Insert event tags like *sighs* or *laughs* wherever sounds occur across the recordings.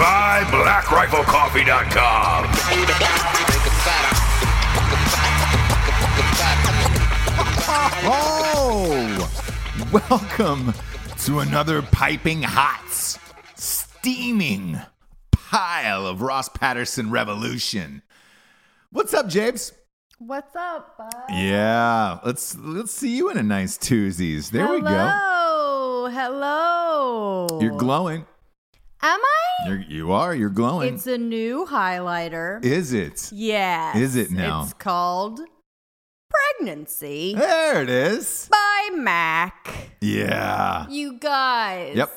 Brought to you by BlackRifleCoffee.com. Oh, welcome to another piping hot, steaming pile of Ross Patterson Revolution. What's up, Jabes? What's up, bud? Yeah, let's let's see you in a nice Tuesdays. There we go. Hello. Hello. You're glowing. Am I? You're, you are. You're glowing. It's a new highlighter. Is it? yes. Is it now? It's called Pregnancy There it is. by Mac. Yeah. You guys. Yep.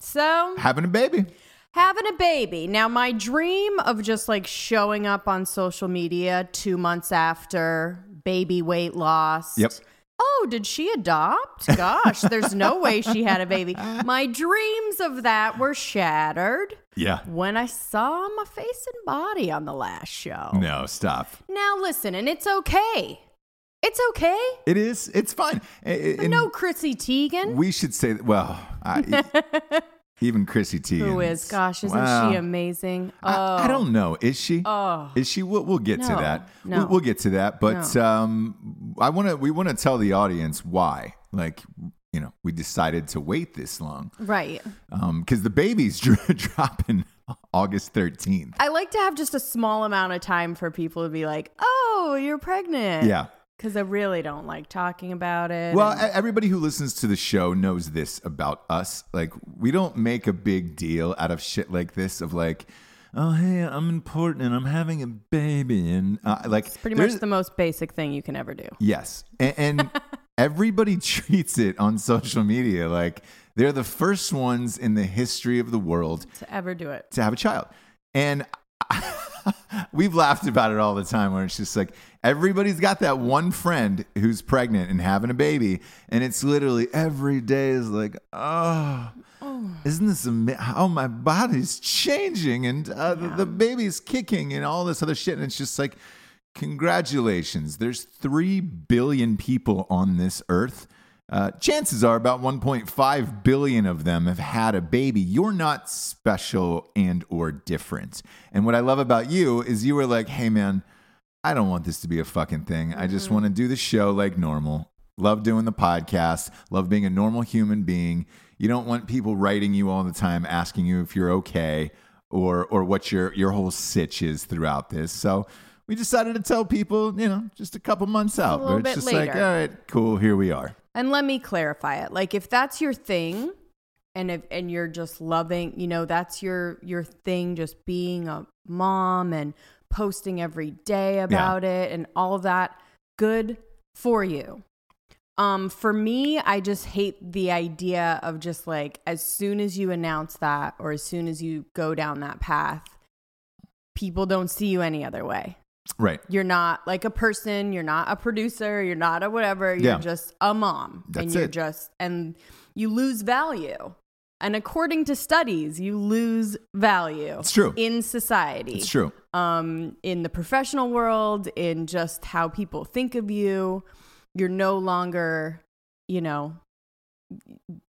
So, Having a baby. having a baby. Now, my dream of just like showing up on social media two months after baby weight loss. Yep. Oh, did she adopt? Gosh, there's no way she had a baby. *laughs* My dreams of that were shattered Yeah. when I saw my face and body on the last show. No, stop. Now, listen, and it's okay. It's okay. It is. It's fine. And no Chrissy Teigen. We should say. Well, I, *laughs* even Chrissy Teigen. Who is? Gosh, isn't Wow. she amazing? Oh, I, I don't know. Is she? Oh. Is she? We'll, we'll get to that. no. We'll, we'll get to that. But um, I want to. We want to tell the audience why. Like, you know, we decided to wait this long right. because the baby's *laughs* dro- dropping August thirteenth. I like to have just a small amount of time for people to be like, "Oh, you're pregnant." Yeah. Because I really don't like talking about it. Well, and- everybody who listens to the show knows this about us. Like, we don't make a big deal out of shit like this. Of like, oh hey, I'm important and I'm having a baby, and uh, like, pretty much the most basic thing you can ever do. Yes. And, and *laughs* everybody *laughs* treats it on social media like they're the first ones in the history of the world To ever do it. to have a child. And *laughs* we've laughed about it all the time where it's just like everybody's got that one friend who's pregnant and having a baby. And it's literally every day is like, oh. Isn't this amazing? How my body's changing and uh, the, the baby's kicking and all this other shit. And it's just like, congratulations. There's 3 billion people on this earth. Uh, chances are about 1.5 billion of them have had a baby. You're not special and or different. And what I love about you is you were like, hey man, I don't want this to be a fucking thing. I just want to do the show like normal. Love doing the podcast. Love being a normal human being. You don't want people writing you all the time asking you if you're okay or or what your your whole sitch is throughout this. So we decided to tell people, you know, just a couple months out. little it's bit just like, all right, cool, here we are. And let me clarify it. Like if that's your thing and if and you're just loving, you know, that's your your thing just being a mom and posting every day about it and all of that, good for you. Um, for me, I just hate the idea of just like as soon as you announce that or as soon as you go down that path, people don't see you any other way. Right. You're not like a person, you're not a producer, you're not a whatever, you're Yeah. just a mom. and you're it. just and you lose value. And according to studies, you lose value It's true. in society It's true. um, in the professional world, in just how people think of you. You're no longer, you know,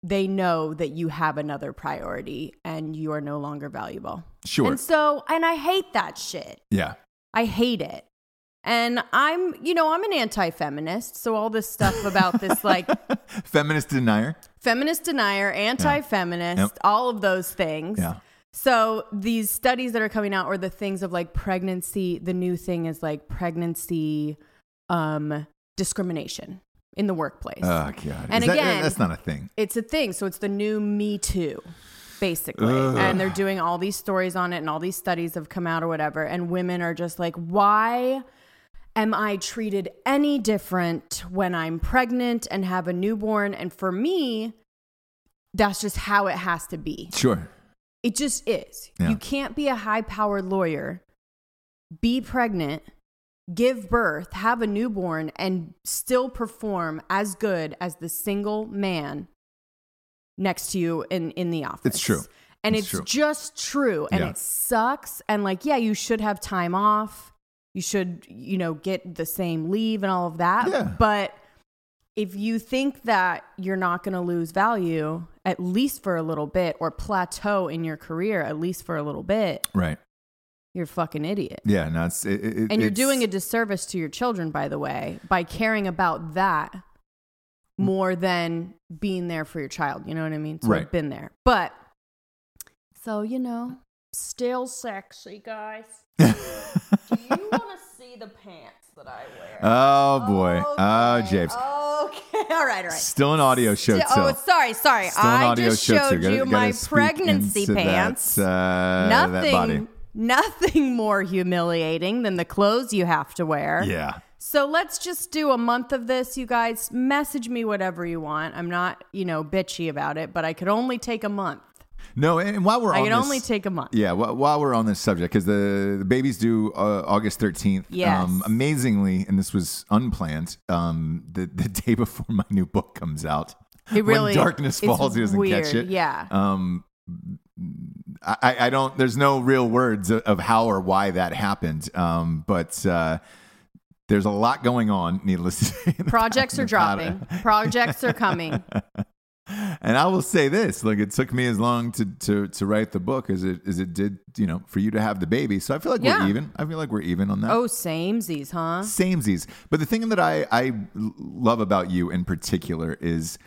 they know that you have another priority and you are no longer valuable. Sure. And so, and I hate that shit. yeah. I hate it. And I'm, you know, I'm an anti feminist. So all this stuff about this, like, *laughs* Feminist denier. feminist denier, anti feminist, Yep. all of those things. Yeah. So these studies that are coming out or the things of like pregnancy, the new thing is like pregnancy um discrimination in the workplace. Oh god. And Is that- again- that's not a thing. it's a thing. So it's the new Me Too, basically. Ugh. And they're doing all these stories on it and all these studies have come out or whatever. And women are just like, why am I treated any different when I'm pregnant and have a newborn? And for me, that's just how it has to be. Sure. It just is. Yeah. You can't be a high powered lawyer, be pregnant, give birth, have a newborn, and still perform as good as the single man next to you in, in the office. It's true. And It's it's, true. just true. And Yeah. it sucks. And like, yeah, you should have time off. You should, you know, get the same leave and all of that. Yeah. But if you think that you're not going to lose value, at least for a little bit, or plateau in your career, at least for a little bit, Right. you're a fucking idiot. Yeah. No. It's it, it, And you're it's- doing a disservice to your children, by the way, by caring about that more than being there for your child. You know what I mean? So Right. I've been there. But, so, you know, still sexy, guys. *laughs* Do you want to see the pants that I wear? oh boy. Oh, Okay, James. Okay. *laughs* All right. All right. Still an audio show too. oh, sorry, sorry. Still I just show showed. Gotta- you gotta my pregnancy pants. That, uh, that body. nothing, *laughs* nothing more humiliating than the clothes you have to wear. Yeah. So let's just do a month of this, you guys. Message me whatever you want. I'm not, you know, bitchy about it, but I could only take a month. No, and, while we're I on can this, only take a month. Yeah, wh- while we're on this subject, because the, the baby's due uh, August 13th. Yes. amazingly, and this was unplanned, um, the, the *laughs* day before my new book comes out. It really when darkness falls, he doesn't weird. catch it. Yeah. Um, I, I don't, there's no real words of, of how or why that happened. Um, but uh, there's a lot going on, needless to say. *laughs* Projects are dropping. *laughs* Projects are coming. *laughs* And I will say this: like it took me as long to to to write the book as it as it did, you know, for you to have the baby. So I feel like Yeah. we're even. I feel like we're even on that. Oh, samesies, huh? Samesies. But the thing that I I love about you in particular is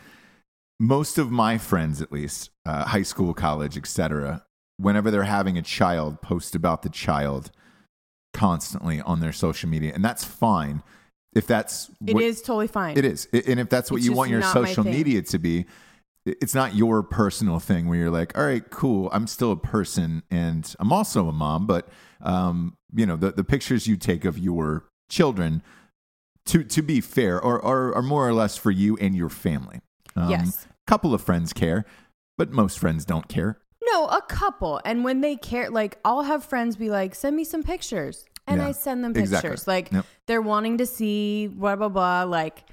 most of my friends, at least uh, high school, college, etc. Whenever they're having a child, post about the child constantly on their social media, and that's fine if that's It is totally fine. it is. And if that's what It's you want your social media to be, it's not your personal thing where you're like, all right, cool. I'm still a person and I'm also a mom, but um, you know, the, the pictures you take of your children to to be fair are, are, are more or less for you and your family. Um, Yes. couple of friends care, but most friends don't care. No, a couple. And when they care, like I'll have friends be like, send me some pictures. And Yeah, I send them pictures. exactly. Like Yep. they're wanting to see blah, blah, blah. Like,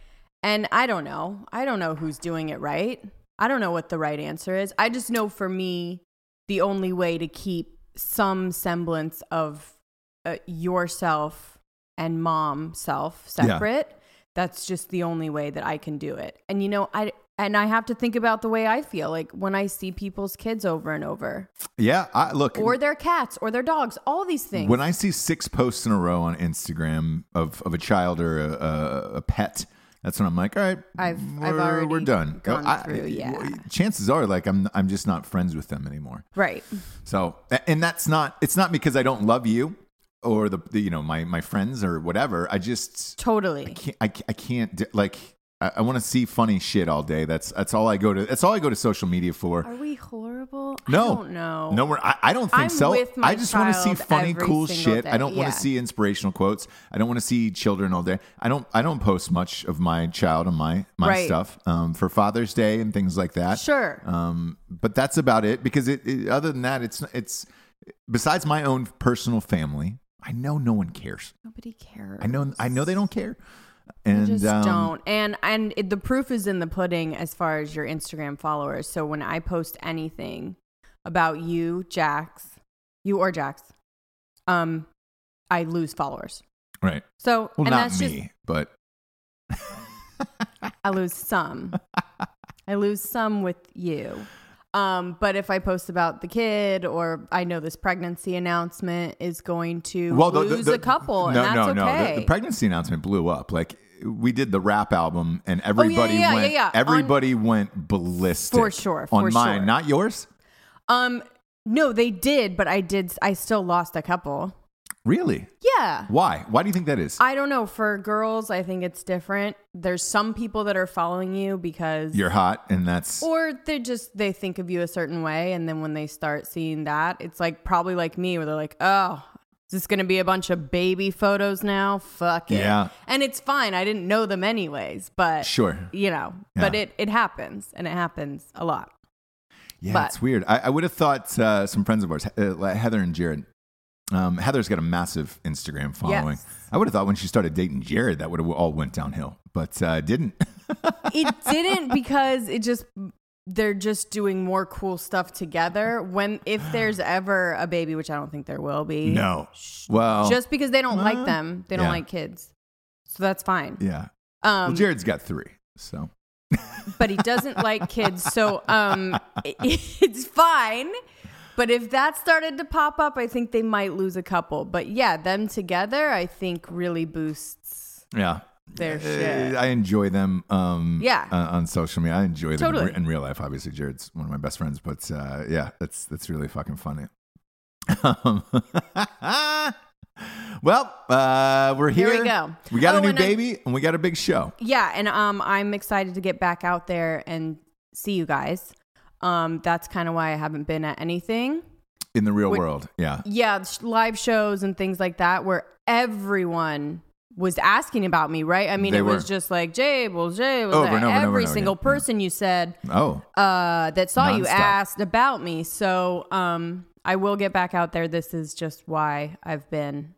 and I don't know. I don't know who's doing it right. I don't know what the right answer is. I just know for me, the only way to keep some semblance of uh, yourself and mom self Yeah. separate, that's just the only way that I can do it. And you know, I, and I have to think about the way I feel like when I see people's kids over and over Yeah, I, look. or their cats or their dogs, all these things. When I see six posts in a row on Instagram of, of a child or a, a, a pet, that's when I'm like, all right, I've- I've we're, already we're done. gone I- through, yeah. Chances are, like, I'm I'm just not friends with them anymore. right. So, and that's not. It's not because I don't love you or the, the you know my my friends or whatever. I just Totally. can't. I, I can't like. I, I want to see funny shit all day. That's that's all I go to. That's all I go to social media for. Are we horrible? No, I don't know. No, we're, I, I don't think I'm so. I just want to see funny, cool shit. day. I don't want to see inspirational quotes. I don't want to see children all day. I don't. I don't post much of my child on my my Right. stuff um, for Father's Day and things like that. Sure. Um, but that's about it because it, it. Other than that, it's it's besides my own personal family. I know no one cares. Nobody cares. I know. I know they don't care. And just um, don't. And and it, the proof is in the pudding as far as your Instagram followers. So when I post anything about you, Jax, you or Jax, um, I lose followers. Right. So Well, and not that's me, just but I lose some. *laughs* I lose some with you. Um, but if I post about the kid or I know this pregnancy announcement is going to well, lose the, the, a couple, No, and that's no, no. okay. The, the pregnancy announcement blew up. Like we did the rap album, and everybody Oh, yeah, yeah, went. yeah. Everybody went ballistic For sure, on for mine, sure. not yours. um, no, they did, but I did. I still lost a couple. Really? Yeah. Why? Why do you think that is? I don't know. For girls, I think it's different. There's some people that are following you because You're hot, and that's or they just they think of you a certain way and then when they start seeing that it's like probably like me where they're like oh is this gonna be a bunch of baby photos now fuck it Yeah. and it's fine i didn't know them anyways but sure. you know but it it happens and it happens a lot Yeah, but- it's weird. I, I would have thought uh, some friends of ours, uh, Heather and Jared. Um, Heather's got a massive Instagram following. Yes. I would have thought when she started dating Jared, that would have all went downhill, but uh, didn't. *laughs* it didn't because it just they're just doing more cool stuff together when if *sighs* there's ever a baby which i don't think there will be no. Well, just because they don't uh, like them they don't yeah. like kids so that's fine yeah. um well, Jared's got three, so but he doesn't like kids. So um, *laughs* it- it's fine. But if that started to pop up, I think they might lose a couple. But yeah, them together, I think really boosts. yeah. Their Uh, shit. I enjoy them. Um, Yeah. uh, on social media, I enjoy them in Totally. in real life. Obviously, Jared's one of my best friends, but uh, yeah, that's that's really fucking funny. Um, *laughs* well, uh, we're here. Here we go. We got Oh, a new and I- baby, and we got a big show. Yeah, and um, I'm excited to get back out there and see you guys. Um, that's kind of why I haven't been at anything. in the real world. Yeah. Yeah, sh- live shows and things like that, where everyone was asking about me. Right? I mean, They it was just like Jay, well, Jay, was Over there. and over over every and over single again. Yeah. person you said. Oh, uh, that saw you asked about me. So um, I will get back out there. This is just why I've been.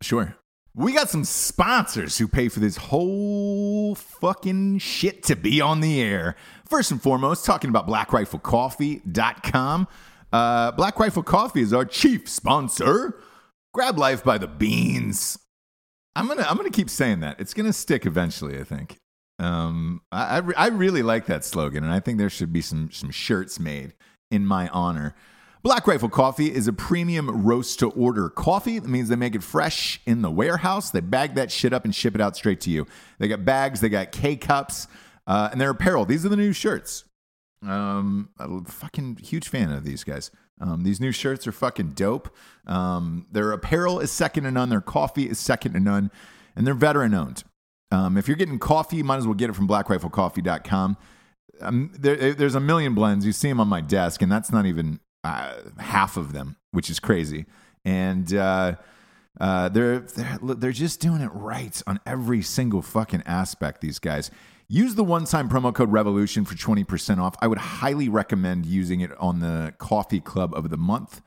sure. We got some sponsors who pay for this whole fucking shit to be on the air. First and foremost, talking about blackriflecoffee.com. Uh, Black Rifle Coffee is our chief sponsor. Grab life by the beans. I'm gonna I'm gonna keep saying that. It's gonna stick eventually. I think. Um, I I, re- I really like that slogan, and I think there should be some some shirts made in my honor. Black Rifle Coffee is a premium roast to order coffee. That means they make it fresh in the warehouse. They bag that shit up and ship it out straight to you. They got bags, they got K cups, uh, and their apparel. These are the new shirts. Um, I'm a fucking huge fan of these guys. Um, these new shirts are fucking dope. Um, their apparel is second to none. Their coffee is second to none, and they're veteran owned. Um, if you're getting coffee, you might as well get it from blackriflecoffee.com. Um, there, there's a million blends. You see them on my desk, and that's not even uh, half of them, which is crazy. And uh, uh, they're, they're they're just doing it right on every single fucking aspect. These guys use the one-time promo code Revolution for twenty percent off. I would highly recommend using it on the Coffee Club of the Month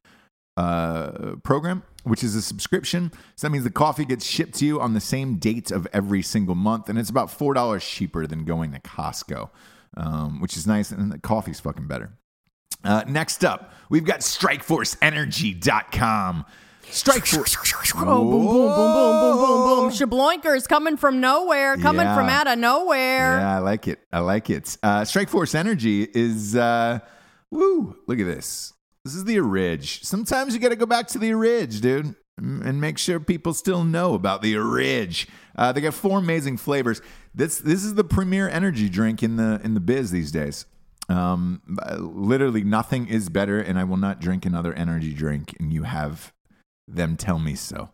uh, program, which is a subscription. So that means the coffee gets shipped to you on the same date of every single month, and it's about four dollars cheaper than going to Costco, um, which is nice. And the coffee's fucking better. Uh, next up, we've got StrikeForceEnergy.com. Strikeforce. Oh, boom, boom, boom, boom, boom, boom, boom. Shabloinkers coming from nowhere, coming Yeah. from out of nowhere. Yeah, I like it. I like it. Uh, Strikeforce Energy is, uh, woo, look at this. This is the Orig. Sometimes you got to go back to the Orig, dude, and make sure people still know about the Orig. Uh, they got four amazing flavors. This this is the premier energy drink in the in the biz these days. Um, literally nothing is better, and I will not drink another energy drink. And you have them tell me so.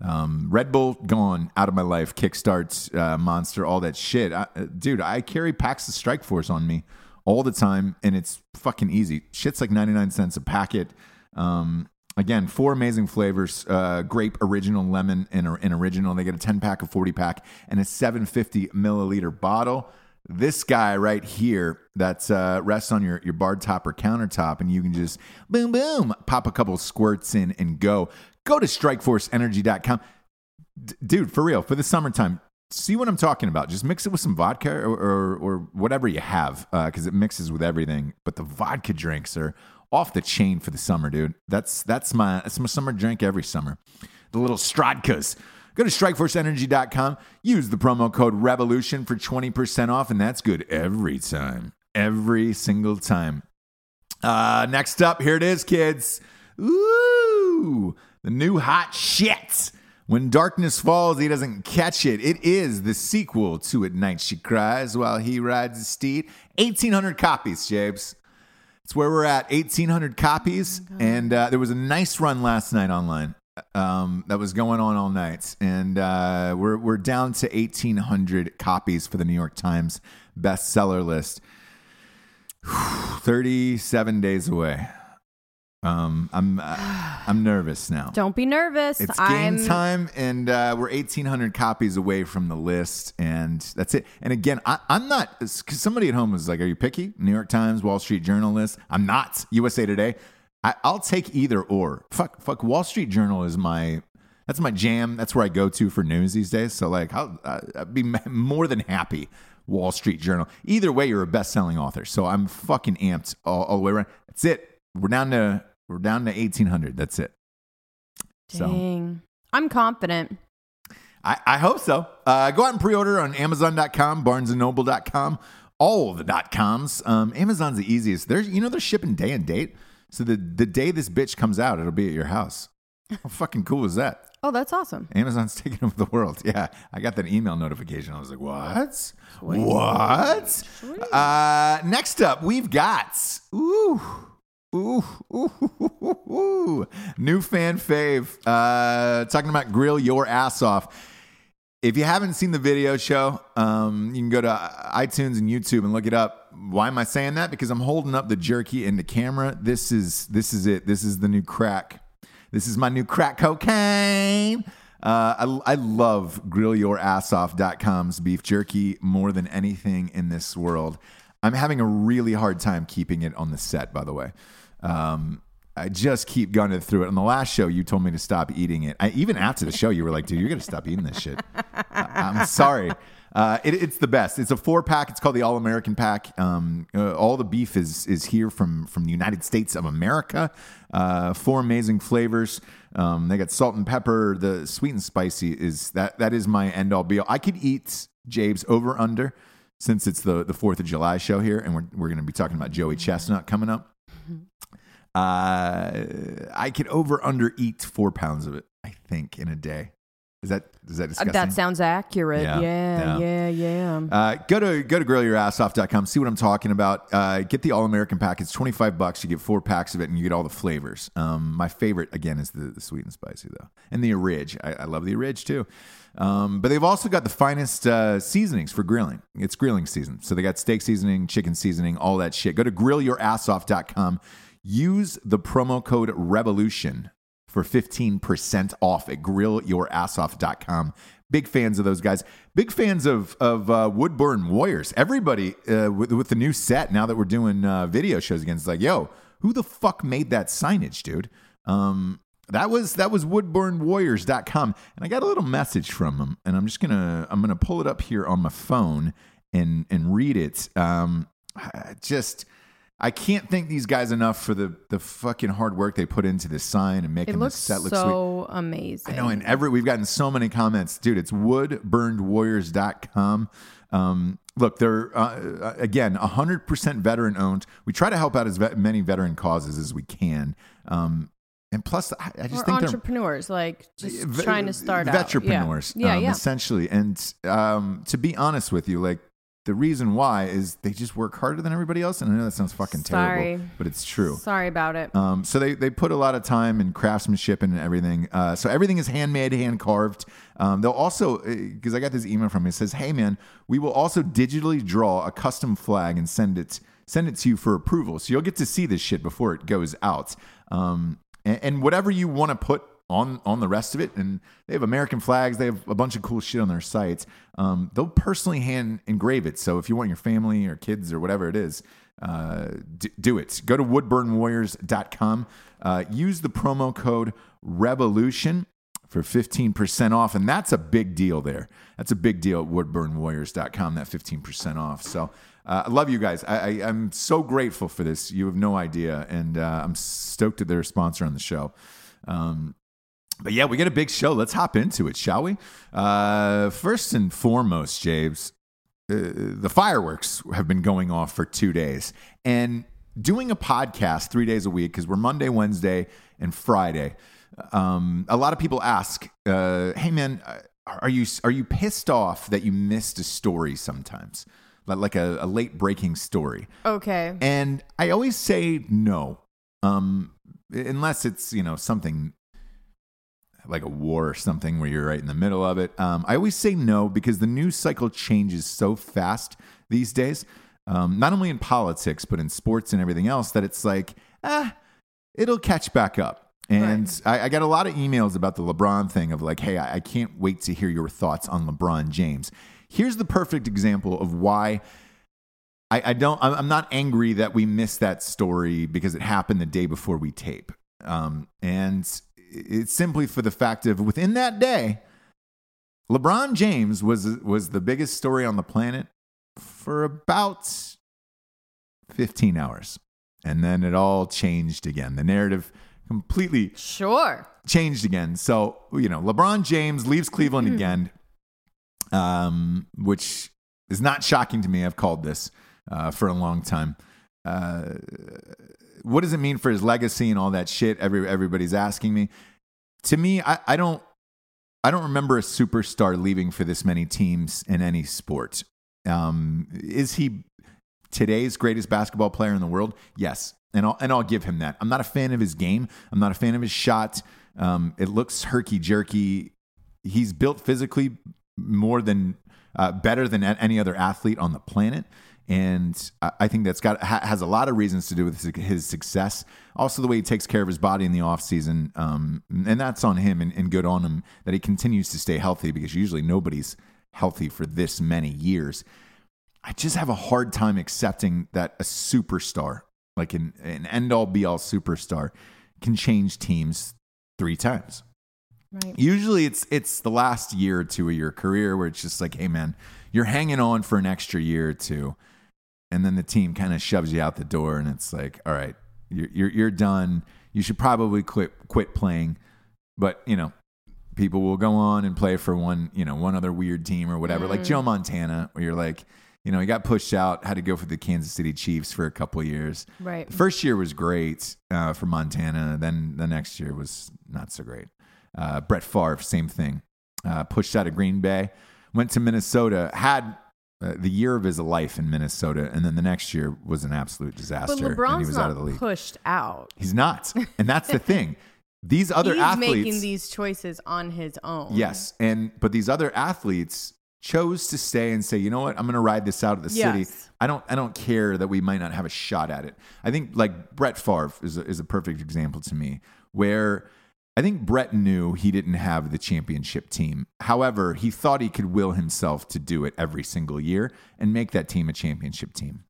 Um, Red Bull gone out of my life. Kickstarts, uh, Monster, all that shit. I, uh, dude, I carry packs of Strike Force on me all the time, and it's fucking easy. Shit's like 99 cents a packet. Um, again, four amazing flavors uh, grape, original, lemon, and, and original. They get a 10 pack, a 40 pack, and a 750 milliliter bottle. This guy right here that uh, rests on your, your bar top or countertop, and you can just boom, boom, pop a couple squirts in and go. Go to strikeforceenergy.com. D- dude, for real, for the summertime, see what I'm talking about. Just mix it with some vodka or, or, or whatever you have because it mixes with everything. But the vodka drinks are off the chain for the summer, dude. That's that's my that's my summer drink every summer. The little Strodkas. Go to strikeforceenergy.com. Use the promo code REVOLUTION for 20% off, and that's good every time. Every single time. Uh, next up, here it is, kids. Ooh, the new hot shit. When darkness falls, he doesn't catch it. It is the sequel to At Night She Cries While He Rides His Steed. 1,800 copies, Jabes. It's where we're at, 1,800 copies. and uh, there was a nice run last night online um, that was going on all night. And uh, we're, we're down to 1,800 copies for the New York Times bestseller list. *sighs* 37 days away. Um, I'm uh, I'm nervous now. Don't be nervous. It's I'm game time, and uh, we're 1,800 copies away from the list, and that's it. And again, I, I'm not, because somebody at home was like, Are you picky? New York Times, Wall Street Journal list. I'm not. USA Today. I, I'll take either or. Fuck, fuck. Wall Street Journal is my. That's my jam. That's where I go to for news these days. So, like, I'll, I'd be more than happy. Wall Street Journal. Either way, you're a best selling author. So I'm fucking amped all, all the way around. That's it. We're down to we're down to 1800. That's it. So Dang. I'm confident. I, I hope so. Uh, go out and pre-order on Amazon.com, BarnesandNoble.com, all of the dot coms. Um, Amazon's the easiest. They're you know they're shipping day and date. So the the day this bitch comes out, it'll be at your house. How fucking cool is that? Oh, that's awesome. Amazon's *laughs* taking over the world. Yeah, I got that email notification. I was like, what? What? Uh, next up, we've got ooh. Ooh, ooh, *laughs* ooh, ooh, ooh. new fan fave. Uh, talking about grill your ass off. If you haven't seen the video show, um, you can go to iTunes and YouTube and look it up. Why am I saying that? Because I'm holding up the jerky into camera. This is this is it. This is the new crack. This is my new crack cocaine. Uh, I, I love grillyourassoff.com's beef jerky more than anything in this world. I'm having a really hard time keeping it on the set, by the way. Um, I just keep gunning through it. On the last show, you told me to stop eating it. I, even after the show, you were like, dude, you're to stop eating this shit. I, am sorry. Uh, it, it's the best. It's a four pack. It's called the All American Pack. Um, uh, all the beef is is here from from the United States of America. Uh, four amazing flavors. Um, they got salt and pepper. The sweet and spicy is that that is my end all be all. I could eat Jabe's over under since it's the the Fourth of July show here, and we're we're going to be talking about Joey Chestnut coming up. Uh, I could over under eat four pounds of it. I think in a day. Is that is that Uh, disgusting? That sounds accurate. Yeah, Yeah, yeah, yeah. Uh, go to go to grillyourassoff.com. See what I'm talking about. Uh, get the All American pack. It's 25 bucks. You get four packs of it, and you get all the flavors. Um, my favorite again is the, the sweet and spicy though, and the Ridge. I, I love the Ridge too. Um, but they've also got the finest uh, seasonings for grilling. It's grilling season, so they got steak seasoning, chicken seasoning, all that shit. Go to grillyourassoff.com. Use the promo code Revolution for 15% off at grillyourassoff.com. Big fans of those guys. Big fans of of uh, Woodburn Warriors. Everybody uh, with, with the new set now that we're doing uh, video shows again, it's like, yo, who the fuck made that signage, dude? Um, that was that was woodburnwarriors.com and I got a little message from them and I'm just going to I'm to pull it up here on my phone and and read it. Um, *sighs* just I can't thank these guys enough for the the fucking hard work they put into this sign and making It looks set look sweet. so amazing. I know, and every we've gotten so many comments, dude. It's woodburnedwarriors.com. Um, look, they're uh, again 100% veteran owned. We try to help out as ve- many veteran causes as we can. Um, and plus, I, I just or think they're entrepreneurs, like just ve- trying to start out. Vetrepreneurs, Yeah, yeah. um, yeah. essentially. And um, to be honest with you, like the reason why is they just work harder than everybody else. And I know that sounds fucking Sorry. terrible, but it's true. Sorry about it. Um, so they, they put a lot of time and craftsmanship and everything. Uh, so everything is handmade, hand carved. Um, they'll also, because I got this email from him, it says, "Hey man, we will also digitally draw a custom flag and send it send it to you for approval. So you'll get to see this shit before it goes out. Um, and, and whatever you want to put on on the rest of it, and they have American flags. They have a bunch of cool shit on their sites. Um, they'll personally hand engrave it. So if you want your family or kids or whatever it is, uh, do it. Go to woodburnwarriors.com. Uh, use the promo code Revolution for 15% off. And that's a big deal there. That's a big deal at woodburnwarriors.com, that 15% off. So uh, I love you guys. I, I, I'm so grateful for this. You have no idea. And uh, I'm stoked that they're a sponsor on the show. Um, but yeah, we got a big show. Let's hop into it, shall we? Uh, first and foremost, James, uh, the fireworks have been going off for two days. And doing a podcast three days a week, because we're Monday, Wednesday, and Friday, um, a lot of people ask, uh, hey man, are you, are you pissed off that you missed a story sometimes? Like, like a, a late breaking story. Okay. And I always say no, um, unless it's you know something like a war or something where you're right in the middle of it. Um, I always say no because the news cycle changes so fast these days. Um, not only in politics but in sports and everything else that it's like ah, it'll catch back up. And I, I got a lot of emails about the LeBron thing of like, hey, I, I can't wait to hear your thoughts on LeBron James. Here's the perfect example of why I, I don't. I'm not angry that we missed that story because it happened the day before we tape, um, and it's simply for the fact of within that day, LeBron James was was the biggest story on the planet for about 15 hours, and then it all changed again. The narrative completely Sure. changed again. So, you know, LeBron James leaves Cleveland again, um, which is not shocking to me. I've called this uh, for a long time. Uh, what does it mean for his legacy and all that shit? Every everybody's asking me. To me, I, I don't I don't remember a superstar leaving for this many teams in any sport. Um, is he today's greatest basketball player in the world? Yes, and I'll and I'll give him that. I'm not a fan of his game. I'm not a fan of his shot. Um, it looks herky jerky. He's built physically more than uh, better than any other athlete on the planet, and I, think that's got ha- has a lot of reasons to do with his, his success. Also, the way he takes care of his body in the off season, um, and that's on him and, and good on him that he continues to stay healthy because usually nobody's healthy for this many years. I just have a hard time accepting that a superstar, like an, an end all be all superstar, can change teams three times. Right. Usually it's it's the last year or two of your career where it's just like, hey man, you're hanging on for an extra year or two. And then the team kind of shoves you out the door and it's like, all right, you're you're, you're done. You should probably quit quit playing. But, you know, people will go on and play for one, you know, one other weird team or whatever. Like Joe Montana, where you're like, you know, he got pushed out, had to go for the Kansas City Chiefs for a couple of years. Right. The first year was great uh, for Montana. Then the next year was not so great. Uh, Brett Favre, same thing. Uh, pushed out of Green Bay, went to Minnesota, had uh, the year of his life in Minnesota, and then the next year was an absolute disaster. But and he LeBron's was not out of the league. pushed out. He's not, and that's the thing. *laughs* These other He's athletes, making these choices on his own. yes, and but these other athletes chose to stay and say, you know what, I'm going to ride this out of the city. I don't, I don't care that we might not have a shot at it. I think like Brett Favre is a, is a perfect example to me, where I think Brett knew he didn't have the championship team. However, he thought he could will himself to do it every single year and make that team a championship team.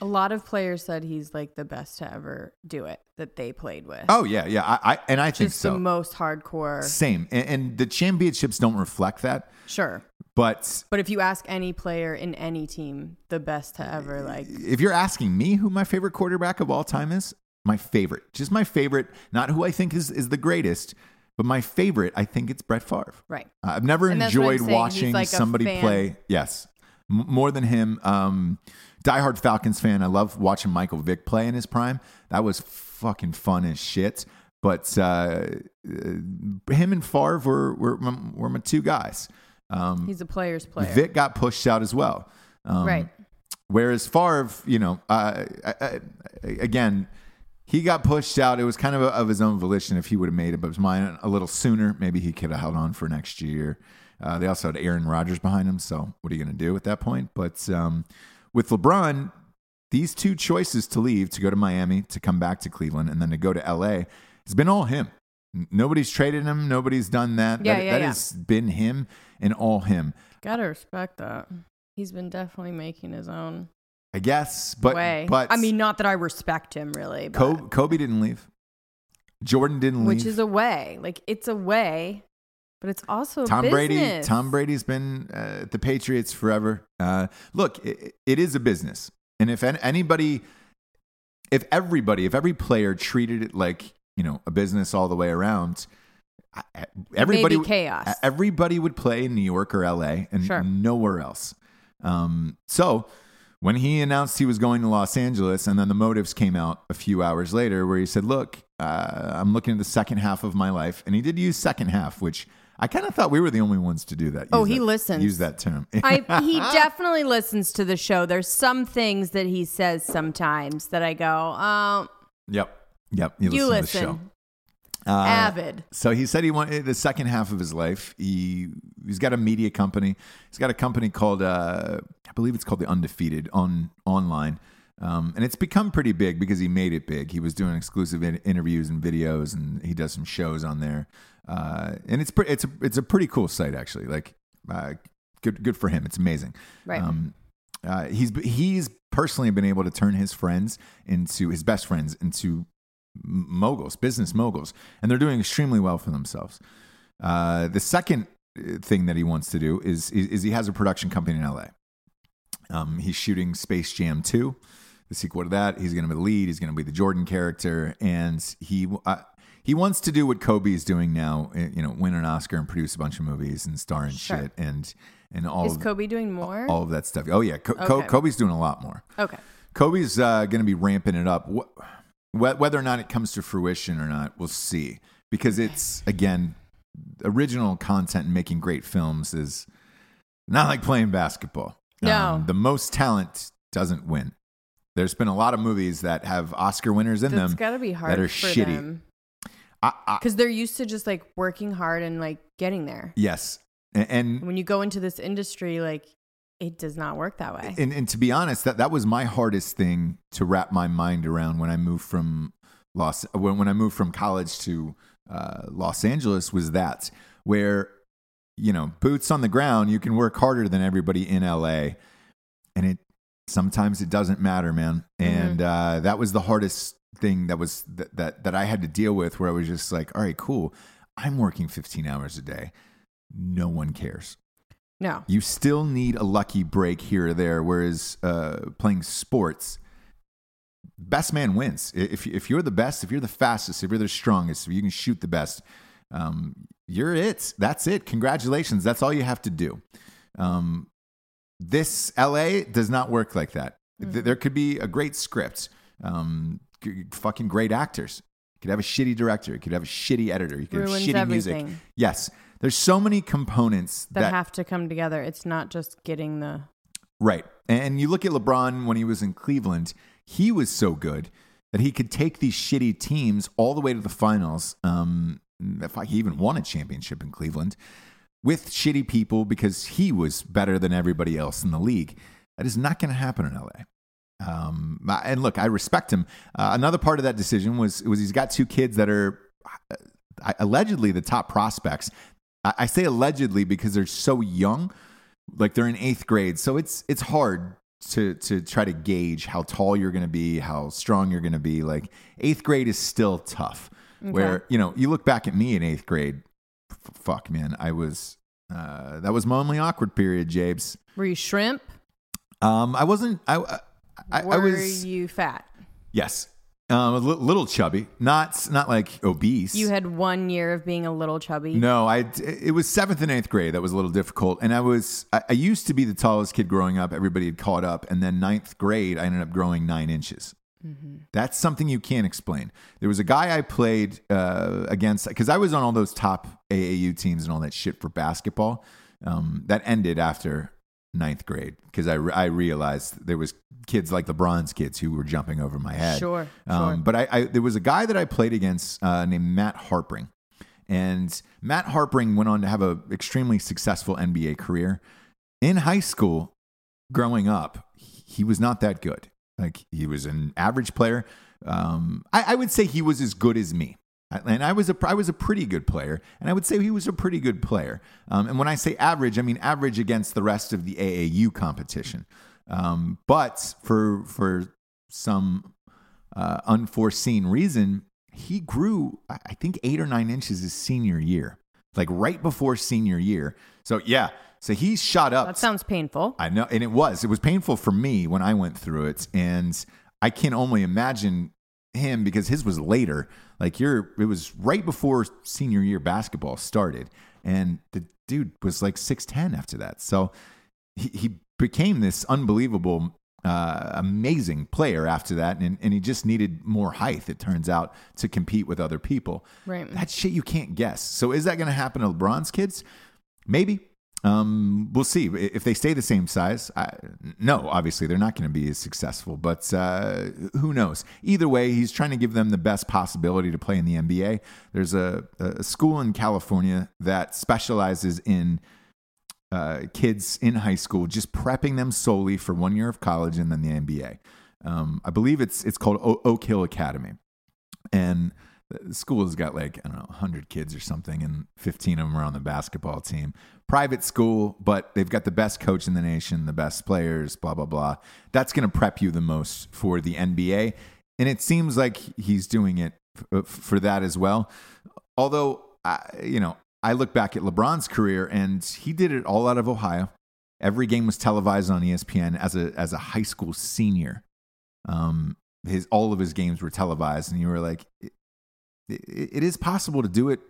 A lot of players said he's like the best to ever do it that they played with. Oh yeah, yeah, I, I and I think Just so. the most hardcore. Same, and, and the championships don't reflect that, Sure. but But if you ask any player in any team, the best to ever like if you're asking me who my favorite quarterback of all time is, my favorite, just my favorite, not who I think is, is the greatest, but my favorite, I think it's Brett Favre. right. Uh, I've never And that's what I'm enjoyed watching like somebody play. Yes, M- more than him. Um, diehard Falcons fan. I love watching Michael Vick play in his prime. That was fucking fun as shit. But uh, uh, him and Favre were, were, my, were my two guys. Um, He's a player's player. Vick got pushed out as well. Um, right. Whereas Favre, you know, uh, I, I, again, he got pushed out. It was kind of of his own volition if he would have made it, but it was mine a little sooner. Maybe he could have held on for next year. Uh, they also had Aaron Rodgers behind him, so what are you going to do at that point? But um, with LeBron, these two choices to leave, to go to Miami, to come back to Cleveland, and then to go to LA, it's been all him. Nobody's traded him. Nobody's done that. Yeah, that, yeah, that yeah. has been him and all him. Gotta respect that. He's been definitely making his own I guess, but way. but I mean, not that I respect him really, but Kobe, Kobe didn't leave. Jordan didn't leave. which is a way. Like it's a way, but it's also a Tom Brady. Tom Brady's been uh, at the Patriots forever. Uh, look, it, it is a business, and if anybody, if everybody, if every player treated it like you know a business all the way around, everybody, Maybe chaos. everybody would play in New York or L.A. and Sure. nowhere else. Um, so. When he announced he was going to Los Angeles, and then the motives came out a few hours later, where he said, "Look, uh, I'm looking at the second half of my life," and he did use second half, which I kind of thought we were the only ones to do that. Oh, Use he that- listens. Use that term. *laughs* I he definitely listens to the show. There's some things that he says sometimes that I go, um, yep, yep. You, you listen. To the show. listen, Uh, avid. So he said he wanted the second half of his life. He he's got a media company. He's got a company called uh, I believe it's called the Undefeated on online, um, and it's become pretty big because he made it big. He was doing exclusive in- interviews and videos, and he does some shows on there. Uh, and it's pretty. It's a it's a pretty cool site actually. Like uh, good good for him. It's amazing. Right. Um, uh, he's he's personally been able to turn his friends into his best friends into moguls, business moguls, and they're doing extremely well for themselves. Uh, the second uh, thing that he wants to do is, is is he has a production company in LA. Um, he's shooting Space Jam 2, the sequel to that. He's going to be the lead. He's going to be the Jordan character, and he uh, he wants to do what Kobe is doing now. uh, You know, win an Oscar and produce a bunch of movies and star in Sure. shit and and all Is of, Kobe doing more? all of that stuff. Oh yeah, Co- Okay. Kobe's doing a lot more. okay. Kobe's uh, going to be ramping it up. Wh- wh- whether or not it comes to fruition or not, we'll see. Because it's again, original content and making great films is not like playing basketball. Um, No. the most talent doesn't win. There's been a lot of movies that have Oscar winners in That's them. got to be hard that are for shitty. them because they're used to just like working hard and like getting there. yes, and, and When you go into this industry, like it does not work that way. and, and to be honest, that that was my hardest thing to wrap my mind around when I moved from Los when when I moved from college to uh, Los Angeles was that where you know boots on the ground, you can work harder than everybody in LA, and it sometimes it doesn't matter, man. And uh, that was the hardest thing that was that, that that I had to deal with, where I was just like, all right, cool, I'm working 15 hours a day. No one cares no. you still need a lucky break here or there. Whereas uh, playing sports, best man wins. If if you're the best, if you're the fastest, if you're the strongest, if you can shoot the best, um, you're it. That's it. Congratulations. That's all you have to do. Um, this LA does not work like that. Th- There could be a great script, um, g- fucking great actors. You could have a shitty director. You could have a shitty editor. You could Ruins have shitty music. Yes, there's so many components That, that have to come together. It's not just getting the Right. And you look at LeBron when he was in Cleveland, he was so good that he could take these shitty teams all the way to the finals. Um, if I, he even won a championship in Cleveland with shitty people because he was better than everybody else in the league. That is not going to happen in LA. Um, and look, I respect him. Uh, another part of that decision was was he's got two kids that are uh, allegedly the top prospects. I, say allegedly because they're so young, like they're in eighth grade, so it's it's hard to to try to gauge how tall you're going to be, how strong you're going to be. Like eighth grade is still tough. Where you know you look back at me in eighth grade, f- fuck man, I was uh, that was my only awkward period, Jabes. were you shrimp? Um, I wasn't. I I, I, were I was you fat? yes, um, a li- little chubby, not not like obese. You had one year of being a little chubby. No, I. It was seventh and eighth grade that was a little difficult, and I was. I, I used to be the tallest kid growing up. Everybody had caught up, and then ninth grade, I ended up growing nine inches. Mm-hmm. That's something you can't explain. There was a guy I played uh, against because I was on all those top AAU teams and all that shit for basketball. Um, that ended after ninth grade because I, I realized there was kids like the bronze kids who were jumping over my head. Sure, Um, sure. But I, I there was a guy that I played against uh, named Matt Harpring, and Matt Harpring went on to have a extremely successful NBA career. In high school, growing up, he was not that good. Like he was an average player. Um, I, I would say he was as good as me. And I was a I was a pretty good player, and I would say he was a pretty good player. Um, and when I say average, I mean average against the rest of the AAU competition. Um, but for for some uh, unforeseen reason, he grew I think eight or nine inches his senior year, like right before senior year. So yeah, so he shot up. That sounds painful. I know, and it was. It was painful for me when I went through it, and I can only imagine him because his was later. Like you're, it was right before senior year basketball started, and the dude was like six ten after that. So he, he became this unbelievable, uh, amazing player after that, and and he just needed more height. It turns out to compete with other people. Right. That shit you can't guess. So is that going to happen to LeBron's kids? Maybe. Um, we'll see if they stay the same size. I, no, obviously they're not going to be as successful, but uh, who knows? Either way, he's trying to give them the best possibility to play in the NBA. There's a, a school in California that specializes in uh, kids in high school, just prepping them solely for one year of college and then the NBA. Um, I believe it's it's called o- Oak Hill Academy, and the school has got like I don't know 100 kids or something, and 15 of them are on the basketball team private school, but they've got the best coach in the nation, the best players, blah, blah, blah. That's going to prep you the most for the NBA. And it seems like he's doing it f- for that as well. Although, I, you know, I look back at LeBron's career and he did it all out of Ohio. Every game was televised on ESPN as a as a high school senior. Um, his all of his games were televised, and you were like, it, is possible to do it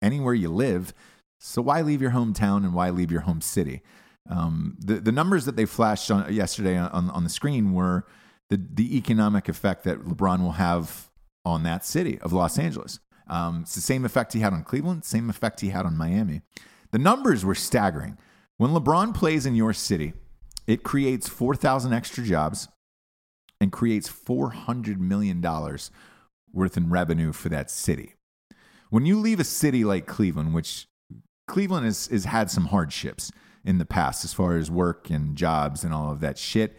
anywhere you live. So why leave your hometown and why leave your home city? Um, the the numbers that they flashed on yesterday on, on the screen were the the economic effect that LeBron will have on that city of Los Angeles. Um, it's the same effect he had on Cleveland, same effect he had on Miami. The numbers were staggering. When LeBron plays in your city, it creates 4,000 extra jobs and creates $400 million worth in revenue for that city. When you leave a city like Cleveland, which Cleveland has, has had some hardships in the past as far as work and jobs and all of that shit.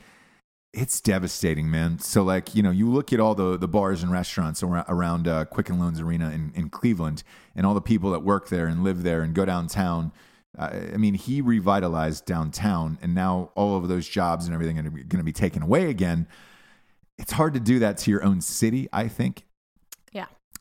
It's devastating, man. So, like, you know, you look at all the, the bars and restaurants around uh, Quicken Loans Arena in, in Cleveland and all the people that work there and live there and go downtown. Uh, I mean, he revitalized downtown, and now all of those jobs and everything are going to be taken away again. It's hard to do that to your own city, I think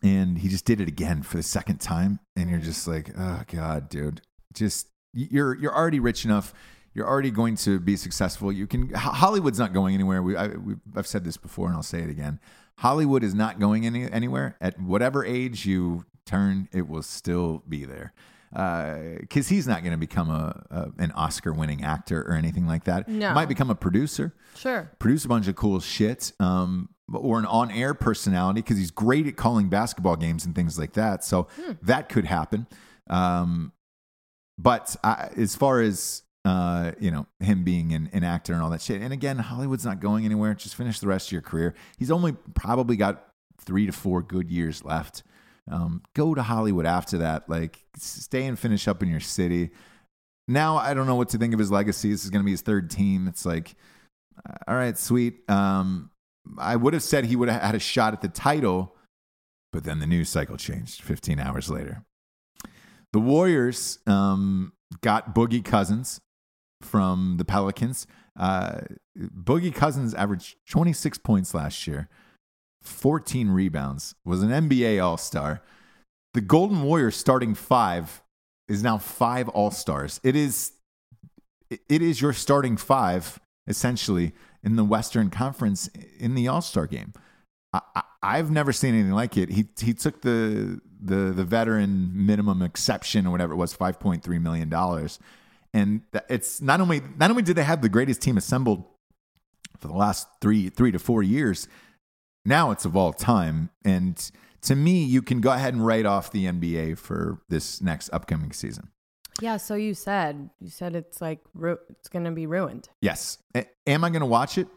and he just did it again for the second time and you're just like oh god dude just you're you're already rich enough you're already going to be successful you can hollywood's not going anywhere we, I, have said this before and i'll say it again hollywood is not going any, anywhere at whatever age you turn it will still be there because uh, he's not going to become a, a an Oscar winning actor or anything like that. No. He might become a producer. Sure. Produce a bunch of cool shit. Um, or an on air personality because he's great at calling basketball games and things like that. So hmm. that could happen. Um, but I, as far as uh, you know, him being an, an, actor and all that shit, and again, Hollywood's not going anywhere. Just finish the rest of your career. He's only probably got three to four good years left. Um, go to Hollywood after that. Like, stay and finish up in your city. Now, I don't know what to think of his legacy. This is going to be his third team. It's like, all right, sweet. Um, I would have said he would have had a shot at the title, but then the news cycle changed 15 hours later. The Warriors um, got Boogie Cousins from the Pelicans. Uh, Boogie Cousins averaged 26 points last year, 14 rebounds, was an NBA All Star. The Golden Warriors starting five is now five All Stars. It is, it is your starting five essentially in the Western Conference in the All Star game. I, have never seen anything like it. He he took the the the veteran minimum exception or whatever it was, five point three million dollars, and it's not only not only did they have the greatest team assembled for the last three three to four years, now it's of all time. And to me, you can go ahead and write off the NBA for this next upcoming season. Yeah, so you said you said it's like ru- it's going to be ruined. Yes. A- am I going to watch it?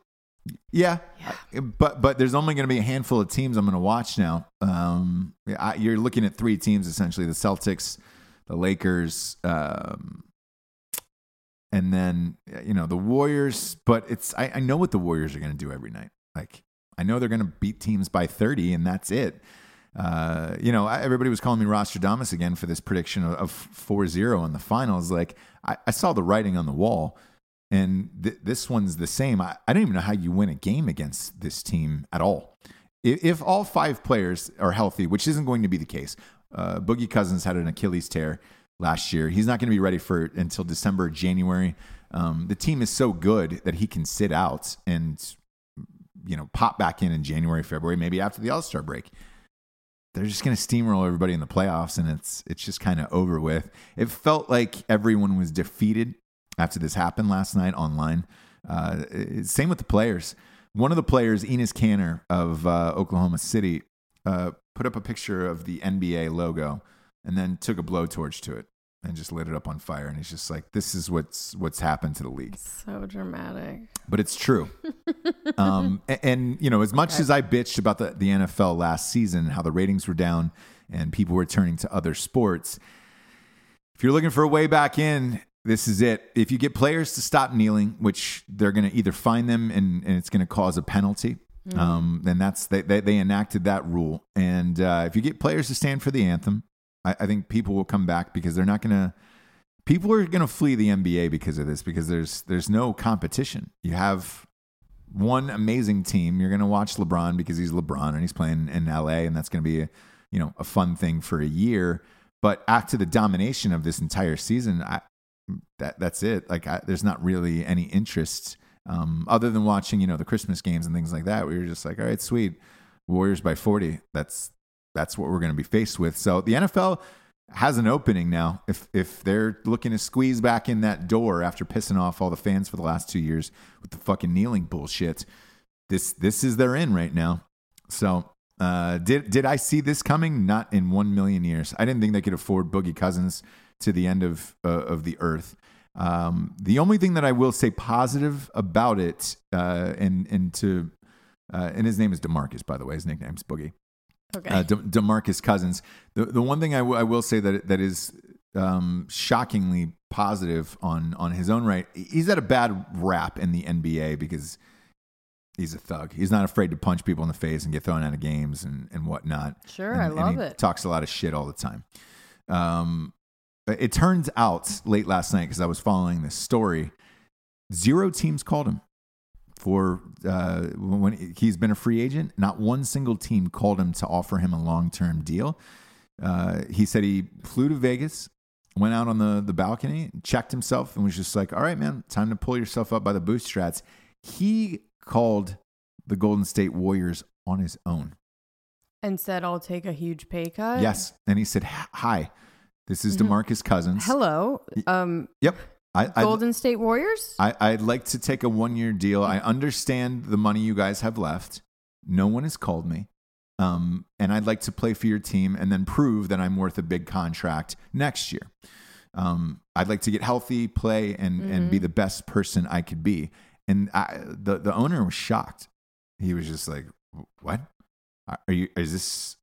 Yeah. yeah. But but there's only going to be a handful of teams I'm going to watch now. Um, I, you're looking at three teams essentially: the Celtics, the Lakers, um, and then you know the Warriors. But it's I, I know what the Warriors are going to do every night. Like, I know they're going to beat teams by 30, and that's it. Uh, you know, everybody was calling me Rostradamus again for this prediction of 4 0 in the finals. Like, I, I, saw the writing on the wall, and th- this one's the same. I, I don't even know how you win a game against this team at all. If, if all five players are healthy, which isn't going to be the case, uh, Boogie Cousins had an Achilles tear last year. He's not going to be ready for until December, January. Um, the team is so good that he can sit out and, you know, pop back in in January, February, maybe after the All Star break they're just going to steamroll everybody in the playoffs and it's it's just kind of over with. It felt like everyone was defeated after this happened last night online. Uh, same with the players. One of the players, Enes Kanter of uh, Oklahoma City, uh, put up a picture of the NBA logo and then took a blowtorch to it and just lit it up on fire. And he's just like, "This is what's what's happened to the league." So dramatic, but it's true. *laughs* um, and, and, you know, as much okay. as I bitched about the, the NFL last season, how the ratings were down and people were turning to other sports, if you're looking for a way back in, this is it. If you get players to stop kneeling, which they're going to either find them and, and it's going to cause a penalty. Mm-hmm. Um, and that's they, they, they enacted that rule. And uh, if you get players to stand for the anthem, I, I think people will come back because they're not going to. People are going to flee the NBA because of this because there's there's no competition. You have one amazing team. You're going to watch LeBron because he's LeBron and he's playing in LA, and that's going to be a you know a fun thing for a year. But after the domination of this entire season, I, that that's it. Like I, there's not really any interest um, other than watching you know the Christmas games and things like that. We were just like, all right, sweet, Warriors by 40. That's that's what we're going to be faced with. So the NFL has an opening now. If if they're looking to squeeze back in that door after pissing off all the fans for the last two years with the fucking kneeling bullshit, this this is their in right now. So uh, did did I see this coming? Not in one million years. I didn't think they could afford Boogie Cousins to the end of uh, of the earth. Um, the only thing that I will say positive about it, uh, and and to uh, and his name is Demarcus, by the way. His nickname's Boogie. Okay. Uh, De- Demarcus Cousins. The the one thing I, w- I will say that that is um, shockingly positive on on his own right. He's had a bad rap in the NBA because he's a thug. He's not afraid to punch people in the face and get thrown out of games and and whatnot. Sure, and, I love it. Talks a lot of shit all the time. Um, it turns out late last night because I was following this story, zero teams called him for uh, when he's been a free agent. Not one single team called him to offer him a long term deal. Uh, he said he flew to Vegas, went out on the, the balcony, checked himself, and was just like, all right, man, time to pull yourself up by the bootstraps. He called the Golden State Warriors on his own. And said, I'll take a huge pay cut? Yes. And he said, hi, this is mm-hmm. DeMarcus Cousins. Hello. Um, yep. I, Golden I'd, State Warriors? I, I'd like to take a one year deal. I understand the money you guys have left. No one has called me. Um, and I'd like to play for your team and then prove that I'm worth a big contract next year. Um, I'd like to get healthy, play, and, mm-hmm. and be mm-hmm. the best person I could be. And I, the, the owner was shocked. He was just like, what? Are you, is this,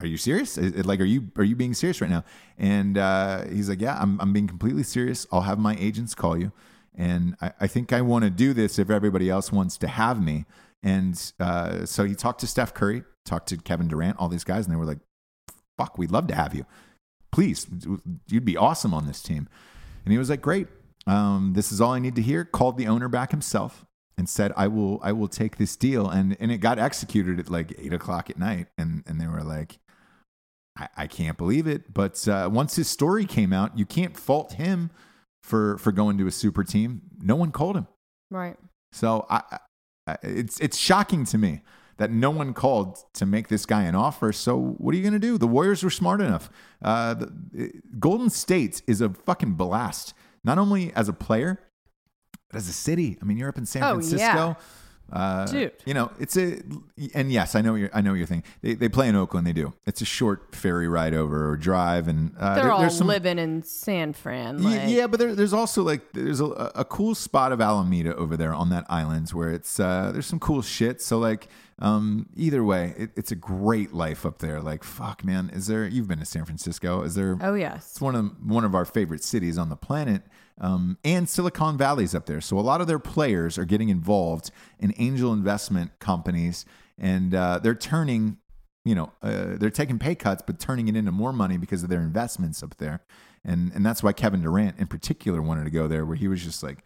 are you serious? Like, are you are you being serious right now? And uh, he's like, yeah, I'm I'm being completely serious. I'll have my agents call you, and I, I think I want to do this if everybody else wants to have me. And uh, so he talked to Steph Curry, talked to Kevin Durant, all these guys, and they were like, "Fuck, we'd love to have you. Please, you'd be awesome on this team." And he was like, "Great, um, this is all I need to hear." Called the owner back himself and said, "I will, I will take this deal." And and it got executed at like eight o'clock at night, and and they were like, I, I can't believe it. But uh, once his story came out, you can't fault him for for going to a super team. No one called him. Right. So I, I, it's it's shocking to me that no one called to make this guy an offer. So what are you going to do? The Warriors were smart enough. Uh, the, Golden State is a fucking blast, not only as a player, but as a city. I mean, you're up in San oh, Francisco. Yeah. Uh, Dude. You know, it's a, and yes, I know you're, I know your thing. They, they play in Oakland. They do. It's a short ferry ride over or drive, and uh, they're there, all some, living in San Fran. Like. Yeah, yeah, but there, there's also like there's a, a cool spot of Alameda over there on that island where it's uh, there's some cool shit. So like Um, either way, it, it's a great life up there. Like, fuck, man. Is there? You've been to San Francisco? Is there? Oh yes. It's one of one of our favorite cities on the planet. Um, and Silicon Valley's up there, so a lot of their players are getting involved in angel investment companies, and uh, they're turning, you know, uh, they're taking pay cuts, but turning it into more money because of their investments up there, and and that's why Kevin Durant in particular wanted to go there, where he was just like,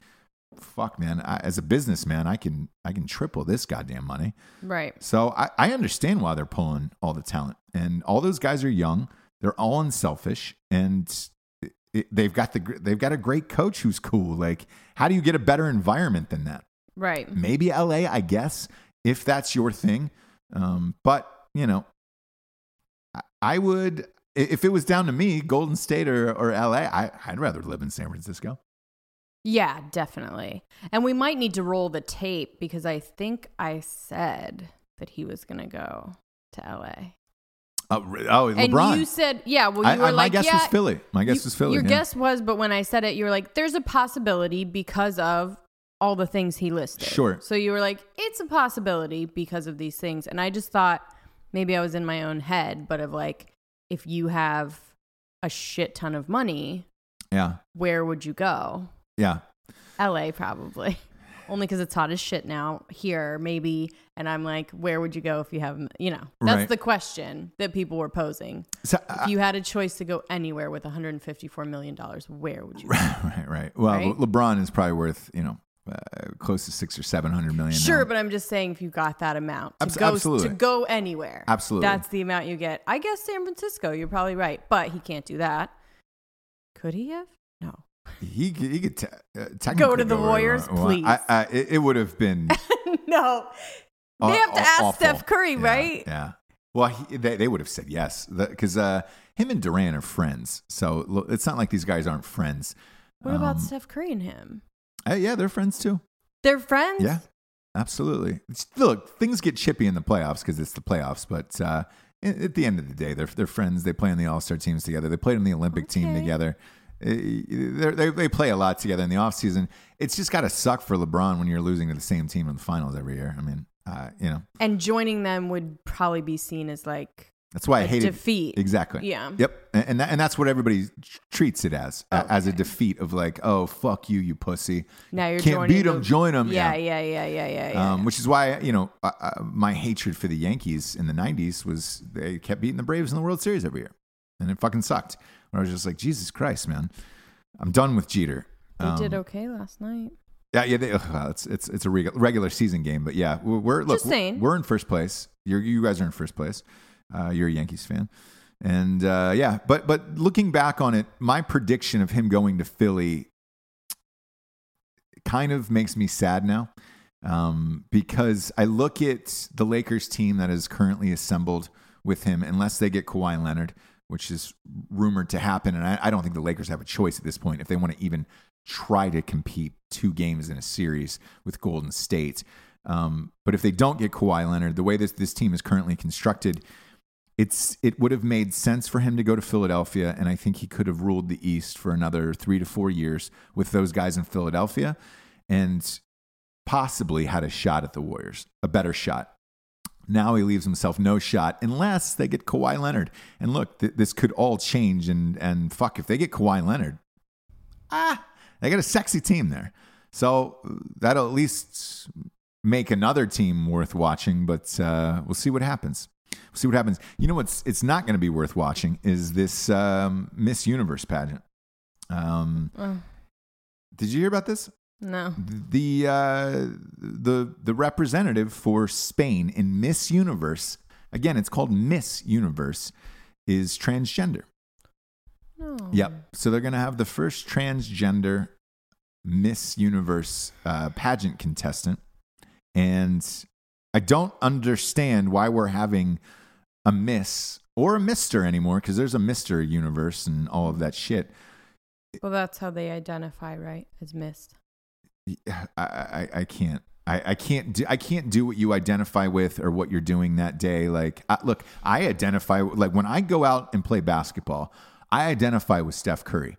"Fuck, man! I, as a businessman, I can I can triple this goddamn money." Right. So I, I understand why they're pulling all the talent, and all those guys are young. They're all unselfish, and they've got the they've got a great coach who's cool. Like, how do you get a better environment than that? Right. Maybe LA, I guess, if that's your thing. Um, but you know, I, I would if it was down to me, Golden State or, or LA. I, I'd rather live in San Francisco. Yeah, definitely. And we might need to roll the tape because I think I said that he was going to go to LA. Uh, oh, And LeBron. you said, yeah, well, you I- were I- my like, guess yeah. was Philly. My guess you- was Philly. Your yeah. guess was, but when I said it, you were like, there's a possibility because of all the things he listed. Sure. So you were like, it's a possibility because of these things. And I just thought maybe I was in my own head, but of like, if you have a shit ton of money, Yeah, where would you go? yeah. LA probably. *laughs* Only because it's hot as shit now here, maybe. And I'm like, where would you go if you have, you know, that's Right. the question that people were posing. So, If you had a choice to go anywhere with 154 million dollars, where would you? go? *laughs* right, right. Well, Right? LeBron is probably worth you know uh, close to six or seven hundred million. Sure, now. but I'm just saying if you got that amount to Abs- go absolutely. to go anywhere, Absolutely. that's the amount you get. I guess San Francisco. You're probably right, but he can't do that. Could he have? He could- he could te- uh, technically Go to the wherever Warriors, please. I, I, it, it would have been *laughs* no. They have to ask awful. Steph Curry, Yeah, right? Yeah. Well, he, they, they would have said yes because uh, him and Durant are friends. So it's not like these guys aren't friends. What about Um, Steph Curry and him? uh, yeah, they're friends too. They're friends. Yeah, absolutely. It's- look, things get chippy in the playoffs because it's the playoffs, but uh, at the end of the day, they're they're friends. They play on the All Star teams together. They played on the Olympic team together. They they play a lot together in the offseason. It's just got to suck for LeBron when you're losing to the same team in the finals every year. I mean, uh, you know, And joining them would probably be seen as like that's why I hate defeat. exactly. Yeah. Yep, and and, that, and that's what everybody treats it as a- as a defeat of like, oh fuck you, you pussy. Now you're Can't beat the- them, join them. Yeah, yeah, yeah, yeah, yeah, yeah. Um, which is why you know my hatred for the Yankees in the '90s was they kept beating the Braves in the World Series every year, and it fucking sucked. Where I was just like, Jesus Christ, man, I'm done with Jeter. they Um, did okay last night. Yeah, yeah, they, ugh, it's it's it's a regu- regular season game, but yeah, we're, we're look, Just saying. we're in first place. You're, you guys are in first place. Uh, you're a Yankees fan, and uh, yeah, but but looking back on it, my prediction of him going to Philly kind of makes me sad now um, because I look at the Lakers team that is currently assembled with him, unless they get Kawhi Leonard, which is rumored to happen. And I, I don't think the Lakers have a choice at this point if they want to even try to compete two games in a series with Golden State. Um, but if they don't get Kawhi Leonard, the way this, this team is currently constructed, it's it would have made sense for him to go to Philadelphia, and I think he could have ruled the East for another three to four years with those guys in Philadelphia, and possibly had a shot at the Warriors, a better shot. Now he leaves himself no shot unless they get Kawhi Leonard. And look, th- this could all change. And and fuck, if they get Kawhi Leonard, ah, they got a sexy team there. So that'll at least make another team worth watching. But uh, we'll see what happens. We'll see what happens. You know what's it's not going to be worth watching is this um, Miss Universe pageant. Um, Oh, did you hear about this? No. the uh, the the representative for Spain in Miss Universe again it's called Miss Universe is transgender. No. Yep. So they're going to have the first transgender Miss Universe uh, pageant contestant, and I don't understand why we're having a Miss or a Mister anymore because there's a Mister Universe and all of that shit. Well, that's how they identify, right? As missed. *sighs* I, I, I can't. I, I can't do I can't do what you identify with or what you're doing that day. Like, uh, look, I identify like when I go out and play basketball, I identify with Steph Curry.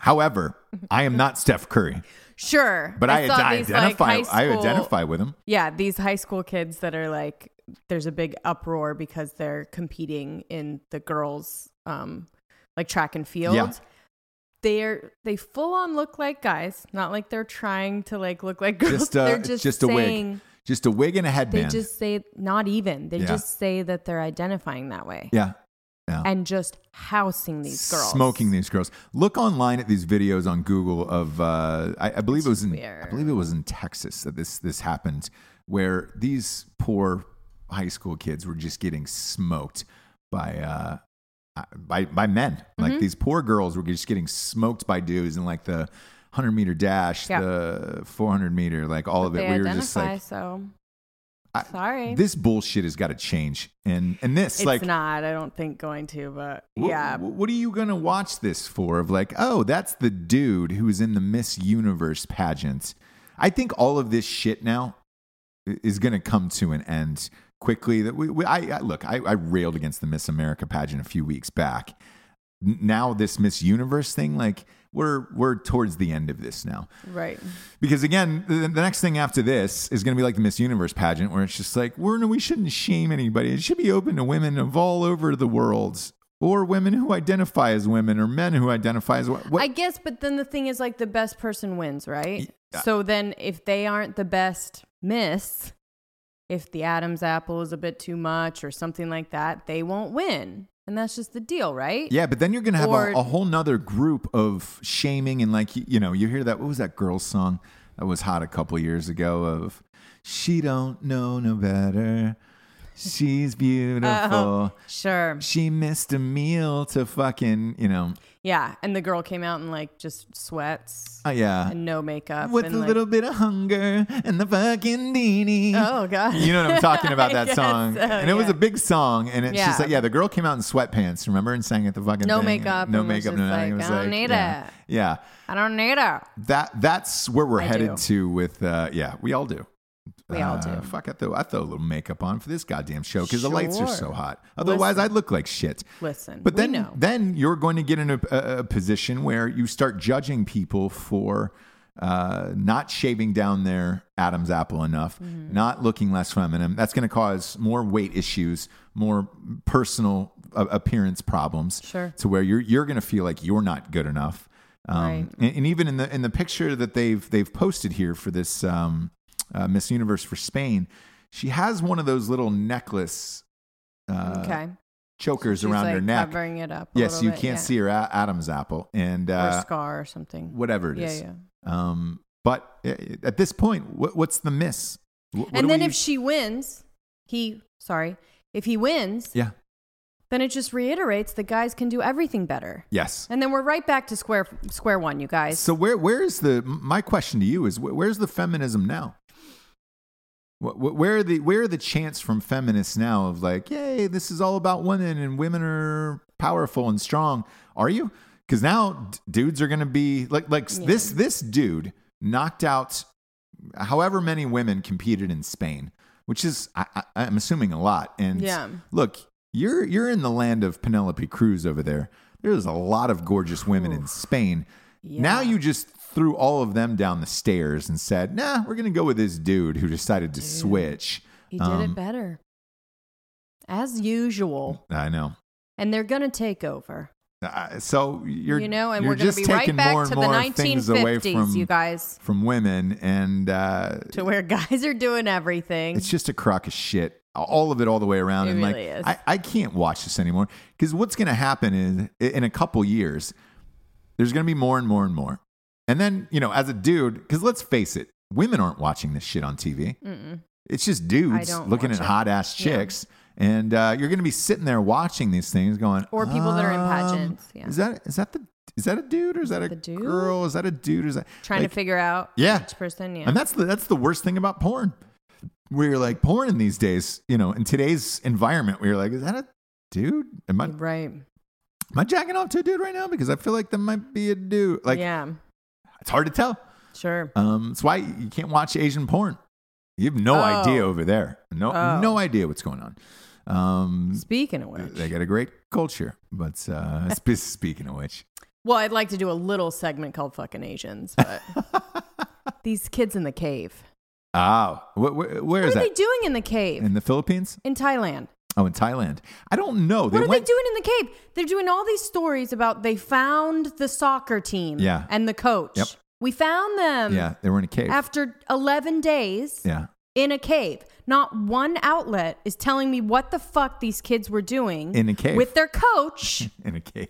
However, I am not Steph Curry, Sure. but I, I these, identify. like, high I identify with him. Yeah, these high school kids that are like there's a big uproar because they're competing in the girls um like track and field. Yeah. They're they full on look like guys, not like they're trying to like look like girls. Just, uh, they're just, just a wig. Just a wig and a headband. they just say not even. They Yeah. just say that they're identifying that way. yeah. Yeah. And just housing these girls. Smoking these girls. Look online at these videos on Google of uh, I, I believe it was in I believe it was in Texas that this this happened, where these poor high school kids were just getting smoked by uh, by by men. Like Mm-hmm. these poor girls were just getting smoked by dudes in like the hundred meter dash, Yeah. the four hundred meter, like all of it. We were just like, so I- sorry. this bullshit has got to change. And and this it's like not, I don't think going to, but yeah. wh- What are you going to watch this for? Of like, oh, that's the dude who's in the Miss Universe pageant. I think all of this shit now is going to come to an end quickly. That we, we I, I look, I, I railed against the Miss America pageant a few weeks back. Now this Miss Universe thing, like we're we're towards the end of this now. Right. Because again, the, the next thing after this is going to be like the Miss Universe pageant, where it's just like we're no, we shouldn't shame anybody. It should be open to women of all over the world, or women who identify as women, or men who identify as what. what I guess, but then the thing is like the best person wins, right? Yeah. So then if they aren't the best miss, if the Adam's apple is a bit too much or something like that, they won't win. And that's just the deal, right? yeah, but then you're going to have Or- a, a whole nother group of shaming and like you, you know you hear that what was that girl's song that was hot a couple years ago of she don't know no better, she's beautiful. Oh, sure. She missed a meal to fucking, you know, Yeah. And the girl came out in like just sweats uh, yeah. and no makeup. with a like, little bit of hunger and the fucking beanie. Oh, God. You know what I'm talking about that *laughs* song. so, and it was a big song and it's just Yeah. like yeah, the girl came out in sweatpants, remember, and sang at the fucking No thing. makeup No makeup, no nothing. like, It "I don't like, need yeah. it." Yeah. I don't need her. That that's where we're I headed do. to with uh yeah, we all do. We all Uh, do. Fuck, I throw, I throw a little makeup on for this goddamn show because the lights are Sure. so hot. Otherwise, Listen. I'd look like shit. Listen. But we then, know. then you're going to get in a, a, a position where you start judging people for uh, not shaving down their Adam's apple enough, Mm-hmm. not looking less feminine. That's going to cause more weight issues, more personal uh, appearance problems. Sure. To where you're you're going to feel like you're not good enough. Um, Right. and, and even in the in the picture that they've they've posted here for this um, uh, Miss Universe for Spain, she has one of those little necklace uh, okay. chokers She's around like her neck. covering it up. a Yes, you bit, can't yeah. see her a- Adam's apple and or uh, scar or something. whatever it is. Yeah, yeah. Um, but uh, at this point, what, what's the miss? Wh- what and then we- if she wins, he sorry, if he wins, yeah, then it just reiterates that guys can do everything better. yes. And then we're right back to square square one, you guys. So where where is the? My question to you is wh- where's the feminism now? Wh- wh- Where are the where are the chants from feminists now of like, yay, this is all about women and women are powerful and strong? Are you? Because now d- dudes are going to be like like Yeah. this this dude knocked out however many women competed in Spain, which is I, I'm assuming a lot. And Yeah. look, you're you're in the land of Penelope Cruz over there. There's a lot of gorgeous women in Spain. Now you just threw all of them down the stairs and said, "Nah, we're gonna go with this dude who decided to switch." he did um, it better. As usual. I know. And they're gonna take over. Uh, so you're you know, and we're gonna just be right back to the more things away 1950s, from you guys. from women, and uh, To where guys are doing everything. it's just a crock of shit. All of it, all the way around, It and really like is. I, I can't watch this anymore because what's going to happen is in a couple years, there's going to be more and more and more, and then you know, as a dude, because let's face it, women aren't watching this shit on TV. Mm-mm. It's just dudes looking at hot ass Yeah. chicks. And uh, you're going to be sitting there watching these things, going, Or people that are in um, pageants, yeah. Is that is that the is that a dude or is that a dude? girl? Is that a dude or is that Trying like- to figure out Yeah. each person. Yeah. And that's the that's the worst thing about porn. Where you're like porn in these days, you know, in today's environment, where you're like, is that a dude? Am I right? am. I jacking off to a dude right now? Because I feel like there might be a dude. Like yeah. It's hard to tell. Sure. Um, it's why you can't watch Asian porn. You have no Oh. idea over there. No, Oh. no idea what's going on. Um, Speaking of which, they got a great culture, but uh, *laughs* speaking of which, well, I'd like to do a little segment called "Fucking Asians," but *laughs* these kids in the cave. Oh, wh- wh- where What is are they doing in the cave In the Philippines? in Thailand? Oh, in Thailand. I don't know. What they are went. they doing in the cave? They're doing all these stories about they found the soccer team Yeah. and the coach. Yep. We found them Yeah, they were in a cave. after 11 days yeah. in a cave. Not one outlet is telling me what the fuck these kids were doing In a cave. with their coach *laughs* In a cave.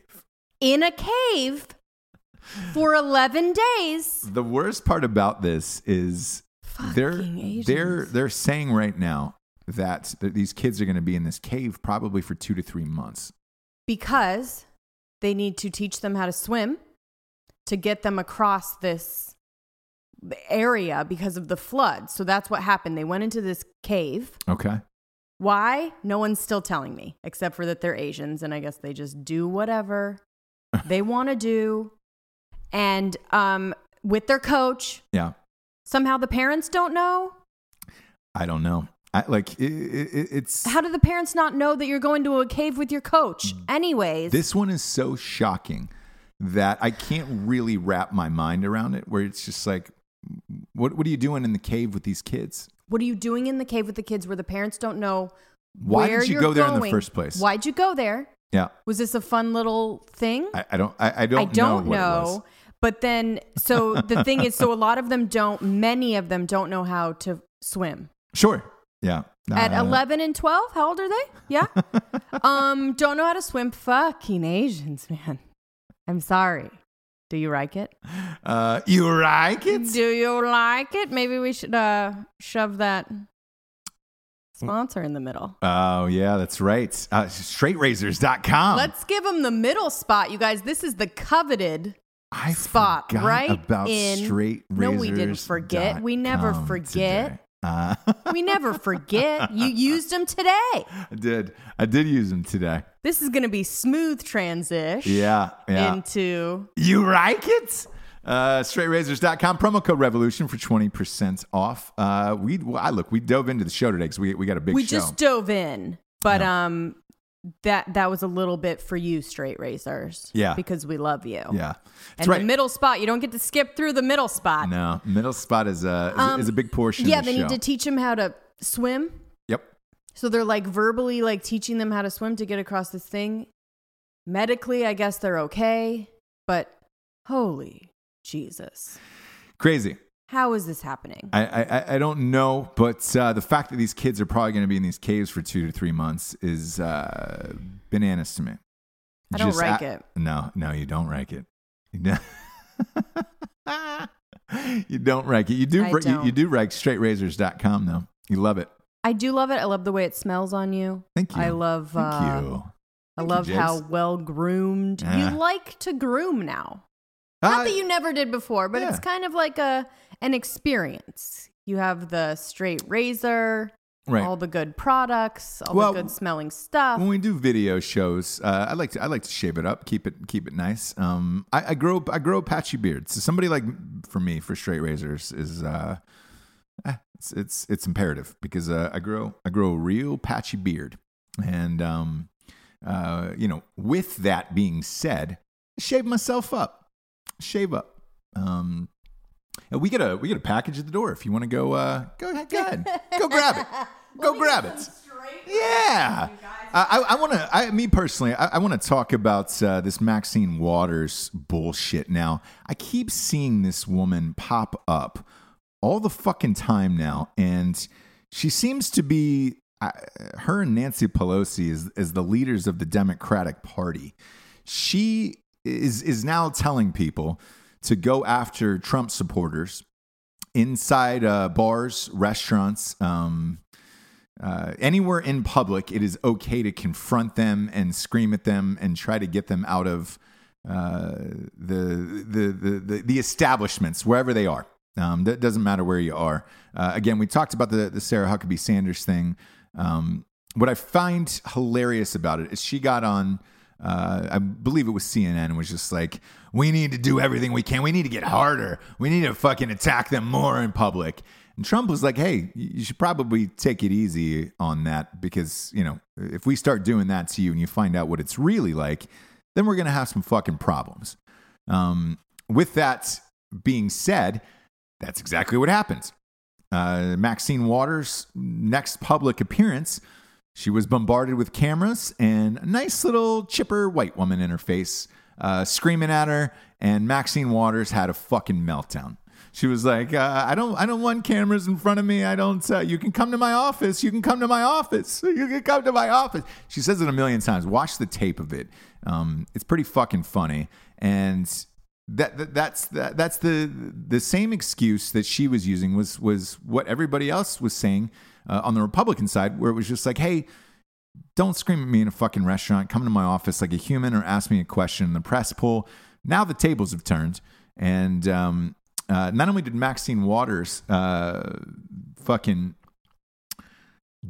in a cave for 11 days. The worst part about this is they're Fucking Asians. they're they're saying right now that, these kids are going to be in this cave probably for 2 to 3 months. because they need to teach them how to swim to get them across this area because of the flood. So that's what happened. They went into this cave. Okay. Why? No one's still telling me, except for that they're Asians and I guess they just do whatever *laughs* they want to do. And um, with their coach, Yeah. somehow the parents don't know. I don't know. I like it, it, it's How do the parents not know that you're going to a cave with your coach? Anyways, Mm. This one is so shocking that I can't really wrap my mind around it. Where it's just like, what what are you doing in the cave with these kids? What are you doing in the cave with the kids where the parents don't know Why did you go there in the first place? Why'd you go there? Yeah, Was this a fun little thing? I, I don't I, I don't I don't know. what it was. know. But then, so the thing is, so a *laughs* lot of them don't, many of them don't know how to swim. Sure. Yeah. At Uh, 11 and 12, how old are they? Yeah. *laughs* um, don't know how to swim. Fucking Asians, man. I'm sorry. Do you like it? Uh, you like it? Do you like it? Maybe we should uh, shove that sponsor in the middle. Oh yeah, that's right. Uh, straightrazors.com. Let's give them the middle spot, you guys. This is the coveted. I spot right about in- straight No, we didn't forget. We never forget. Uh, *laughs* We never forget. You used them today. I did. I did use them today. This is going to be smooth transition Yeah. Yeah. into. You like it? Uh, straightrazors.com promo code revolution for 20% off. Uh, we, well, I look, we dove into the show today because we, we got a big We show. just dove in, but Yeah. um, that that was a little bit for you, straight razors Yeah. because we love you. yeah. That's And right. the middle spot, you don't get to skip through the middle spot. no, middle spot is a, is, a- is a big portion Um, Yeah, the they show. need to teach them how to swim. yep. So they're like verbally like teaching them how to swim to get across this thing. Medically, I guess they're okay, but holy Jesus. Crazy. How is this happening? I, I, I don't know, but uh, the fact that these kids are probably going to be in these caves for two to three months is uh, bananas to me. I don't like it. No, no, you don't like it. You don't, *laughs* you don't like it. You do. You, don't. you do like straightrazors.com though. You love it. I do love it. I love the way it smells on you. Thank you. I love Thank uh, you. I Thank you, love how well groomed Yeah. you like to groom now. Uh, Not that you never did before, but it's kind of like a an experience. You have the straight razor, right. all the good products, all Well, the good smelling stuff. when we do video shows, uh, I like to I like to shave it up, keep it keep it nice. Um, I, I grow I grow a patchy beard, so somebody like for me for straight razors is uh, eh, it's it's it's imperative because uh, I grow I grow a real patchy beard, and um, uh, you know, with that being said, shave myself up, shave up. Um, and we get a we get a package at the door if you want to go uh, go ahead go ahead go grab it *laughs* go grab it. Yeah. I, I want to, I, me personally, I, I want to talk about uh, this Maxine Waters bullshit now. I keep seeing this woman pop up all the fucking time now, and she seems to be, uh, her and Nancy Pelosi is, is the leaders of the Democratic Party. She is, is now telling people to go after Trump supporters inside uh, bars, restaurants, um, uh, anywhere in public, it is okay to confront them and scream at them and try to get them out of uh, the, the, the the the establishments wherever they are. Um, that doesn't matter where you are. Uh, again, we talked about the the Sarah Huckabee Sanders thing. Um, what I find hilarious about it is she got on. Uh, I believe it was CNN was just like, we need to do everything we can. We need to get harder. We need to fucking attack them more in public. And Trump was like, hey, you should probably take it easy on that because, you know, if we start doing that to you and you find out what it's really like, then we're going to have some fucking problems. Um, with that being said, that's exactly what happens. uh, Maxine Waters' next public appearance, she was bombarded with cameras and a nice little chipper white woman in her face uh, screaming at her, and Maxine Waters had a fucking meltdown. She was like, uh, "I don't, I don't want cameras in front of me. I don't. Uh, you can come to my office. You can come to my office. *laughs* You can come to my office." She says it a million times. Watch the tape of it. Um, it's pretty fucking funny, and that, that that's that, that's the the same excuse that she was using was was what everybody else was saying uh, on the Republican side, where it was just like, "Hey." Don't scream at me in a fucking restaurant. Come to my office like a human or ask me a question in the press pool. Now the tables have turned. And um, uh, not only did Maxine Waters uh, fucking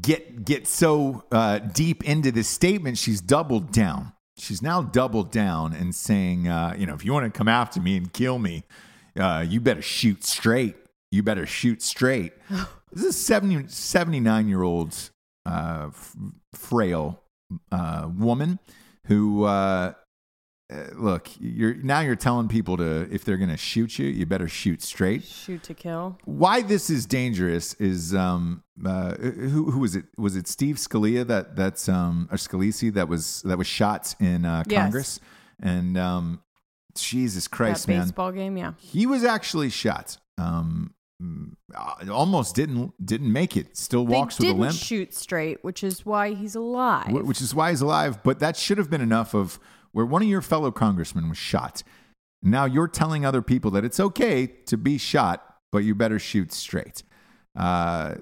get get so uh, deep into this statement, she's doubled down. She's now doubled down and saying, uh, you know, if you want to come after me and kill me, uh, you better shoot straight. You better shoot straight. *laughs* this is 70, 79 year old uh, f- frail uh, woman who uh, uh, look you're now you're telling people to if they're going to shoot you you better shoot straight Shoot to kill. why this is dangerous is um uh who who was it was it Steve Scalia that that's um or Scalise that was that was shot in uh Yes. Congress and um Jesus Christ that man baseball game, yeah. he was actually shot um almost didn't didn't make it still walks they with a didn't limp shoot straight, which is why he's alive. Which is why he's alive. But that should have been enough of where one of your fellow congressmen was shot. Now you're telling other people that it's okay to be shot, but you better shoot straight. Uh,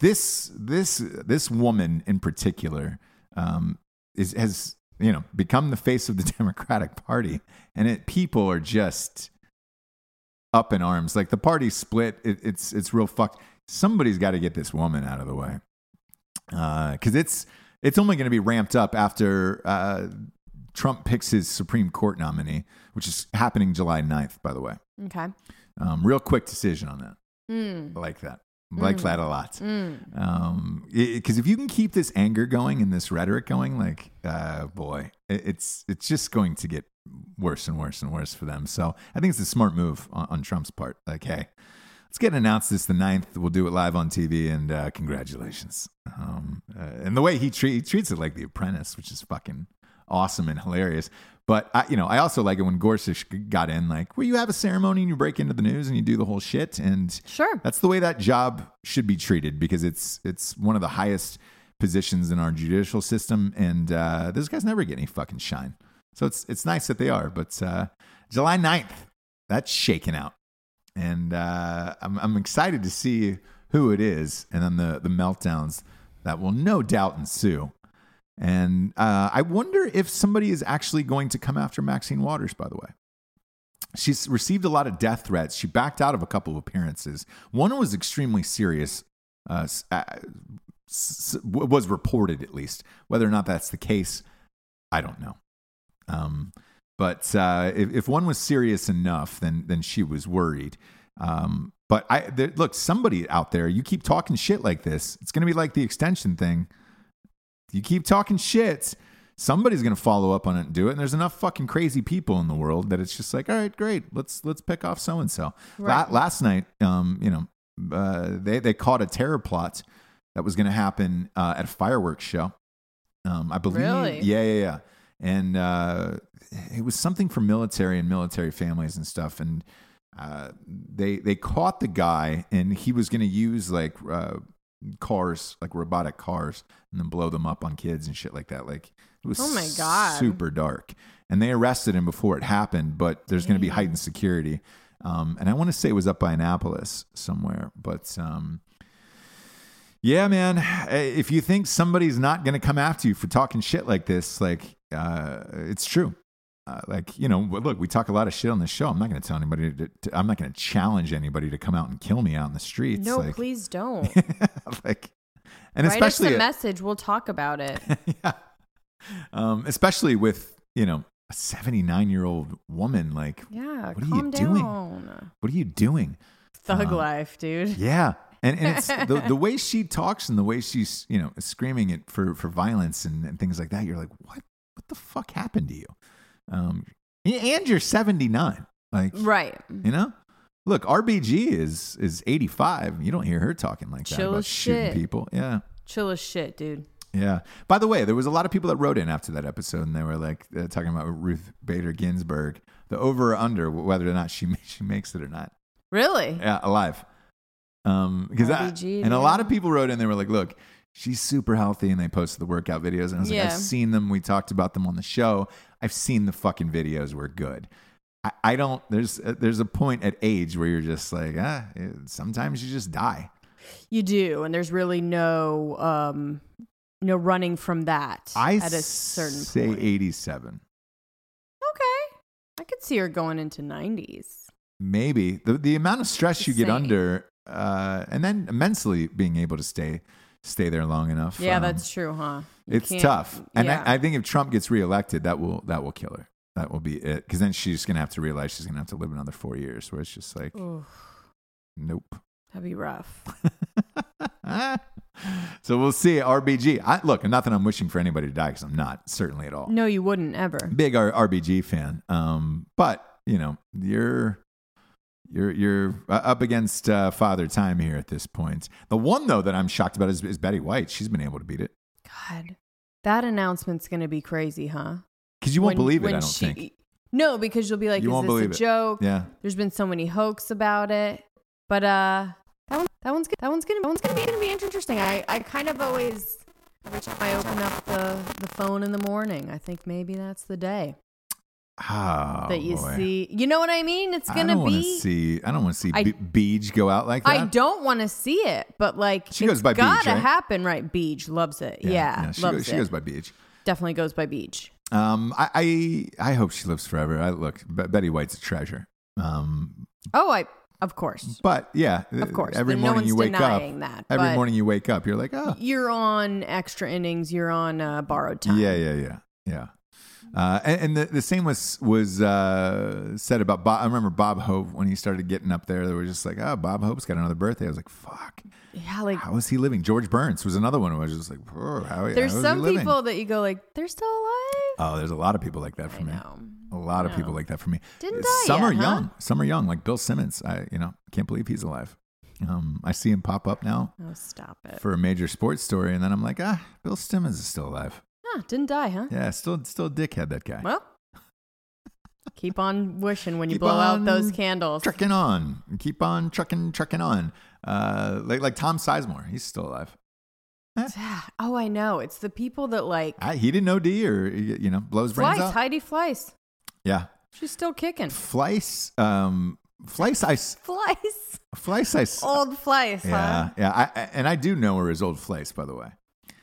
this this this woman in particular um, is has you know become the face of the *laughs* Democratic Party, and it people are just up in arms. Like the party split, it, it's it's real fucked. Somebody's got to get this woman out of the way because it's it's only going to be ramped up after uh, Trump picks his Supreme Court nominee, which is happening July 9th, by the way. okay. Um, real quick decision on that. Mm. I like that. I like that a lot. Mm. Um, because if you can keep this anger going and this rhetoric going, like, uh, boy, it, it's it's just going to get worse and worse and worse for them. So I think it's a smart move on, on Trump's part. Like, hey, let's get announced this the 9th. We'll do it live on TV, and uh, congratulations. Um, uh, and the way he, treat, he treats it like The Apprentice, which is fucking awesome and hilarious. But I, you know, I also like it when Gorsuch got in, like, where you have a ceremony and you break into the news and you do the whole shit, and Sure. that's the way that job should be treated because it's it's one of the highest positions in our judicial system, and uh, those guys never get any fucking shine. So it's it's nice that they are. But uh, July 9th, that's shaking out, and uh, I'm I'm excited to see who it is, and then the the meltdowns that will no doubt ensue. And uh, I wonder if somebody is actually going to come after Maxine Waters. By the way. She's received a lot of death threats. She backed out of a couple of appearances. One was extremely serious, uh, uh, was reported at least. Whether or not that's the case, I don't know. Um, but uh, if, if one was serious enough, then then she was worried. Um, but I there, look, somebody out there, you keep talking shit like this, it's going to be like the extension thing. You keep talking shit, somebody's going to follow up on it and do it. And there's enough fucking crazy people in the world that it's just like, all right, great, let's let's pick off so and so. Last night, um, you know, uh, they they caught a terror plot that was going to happen uh, at a fireworks show. Um, I believe, Really? yeah, yeah, yeah, and uh, it was something for military and military families and stuff. And uh, they they caught the guy, and he was going to use like uh, cars, like robotic cars, and then blow them up on kids and shit like that. Like it was Oh my God. super dark. And they arrested him before it happened, but there's going to be heightened security. Um, and I want to say it was up by Annapolis somewhere, but um, yeah, man. If you think somebody's not going to come after you for talking shit like this, like uh, it's true. Uh, like you know, look, we talk a lot of shit on this show. I'm not going to tell anybody. To, to, I'm not going to challenge anybody to come out and kill me out in the streets. No, like, please don't. *laughs* like, and Write us especially a message. We'll talk about it. *laughs* yeah. Um, especially with, you know, a 79 year old woman. Like, Yeah, What are you calm doing? down. what are you doing? Thug Uh, life, dude. Yeah. And, and it's the, the *laughs* way she talks and the way she's, you know, screaming it for, for violence and, and things like that. You're like, what, what the fuck happened to you? Um, and you're 79. Like, Right. you know? Look, RBG is is 85. You don't hear her talking like that Chill about as shooting shit. people. Yeah. Chill as shit, dude. Yeah. By the way, there was a lot of people that wrote in after that episode, and they were like uh, talking about Ruth Bader Ginsburg, the over or under, whether or not she *laughs* she makes it or not. Really? Yeah, alive. Um, because and a lot of people wrote in, they were like, "Look, she's super healthy," and they posted the workout videos, and I was like, "I've seen them. We talked about them on the show. I've seen the fucking videos. We're good." I, I don't. There's uh, there's a point at age where you're just like, ah, eh, sometimes you just die. You do, and there's really no um no running from that I at a certain say point. 87. Okay. I could see her going into 90s. Maybe the the amount of stress Just you get under, uh, and then mentally being able to stay stay there long enough. Yeah, um, that's true, huh? You it's tough. And yeah. I, I think if Trump gets reelected, that will that will kill her. That will be it. Because then she's gonna have to realize she's gonna have to live another four years, where it's just like, Oof, nope. that'd be rough. *laughs* so we'll see. RBG. I, look, nothing I'm wishing for anybody to die because I'm not certainly at all. No, you wouldn't ever. big R- RBG fan. Um, but you know, you're you're you're up against uh, Father Time here at this point. The one though that I'm shocked about is, is Betty White. She's been able to beat it God, that announcement's gonna be crazy, huh? because you won't When- believe it. I don't she- think. No, because you'll be like, You "Is this a it. joke?" Yeah. There's been so many hoax about it, but uh, that one, that one's good. That one's gonna, that one's gonna be, gonna be interesting. I, I kind of always, every time I open up the, the phone in the morning, I think maybe that's the day Oh, that you boy. see. You know what I mean? It's gonna I don't be. see. I don't want to see I- Be- Beej go out like that. I don't want to see it, but like She goes by Beach, gotta right? happen, right? Beach loves it. Yeah, she, loves goes, she goes by Beej. Definitely goes by Beach. Um, I, I I hope she lives forever. I look, Be- Betty White's a treasure. Um, Oh, I of course, but yeah, of course. Every no morning one's you wake up. that. Every morning you wake up, you're like, oh, you're on extra innings. You're on uh, borrowed time. Yeah, yeah, yeah, yeah. Uh, and, and the, the same was was uh, said about Bob. I remember Bob Hope when he started getting up there. They were just like, "Oh, Bob Hope's got another birthday." I was like, "Fuck, Yeah, like how is he living?" George Burns was another one who was just like, "Oh, how, there's how is he some living?" people that you go like they're still alive. Oh, there's a lot of people like that for I me. know. A lot of I people like that for me. Didn't Some yet, are huh? young. Some are young, like Bill Simmons. I, you know, can't believe he's alive. Um, I see him pop up now Oh, stop it. for a major sports story, and then I'm like, ah, Bill Simmons is still alive. Huh, didn't die, huh? Yeah, still, still a dickhead. That guy. Well, *laughs* keep on wishing when you Keep blow out on those candles. trucking on. Keep on trucking, trucking on. Uh, like like Tom Sizemore, he's still alive. Oh, I know. It's the people that like I, he didn't OD or you know blows brains Fleiss, out. Heidi Fleiss. Yeah, She's still kicking. Fleiss. Um, Fleiss. I s- Fleiss. Fleiss. I s- Old Fleiss, yeah, yeah. I, I, and I do know her as old Fleiss, by the way.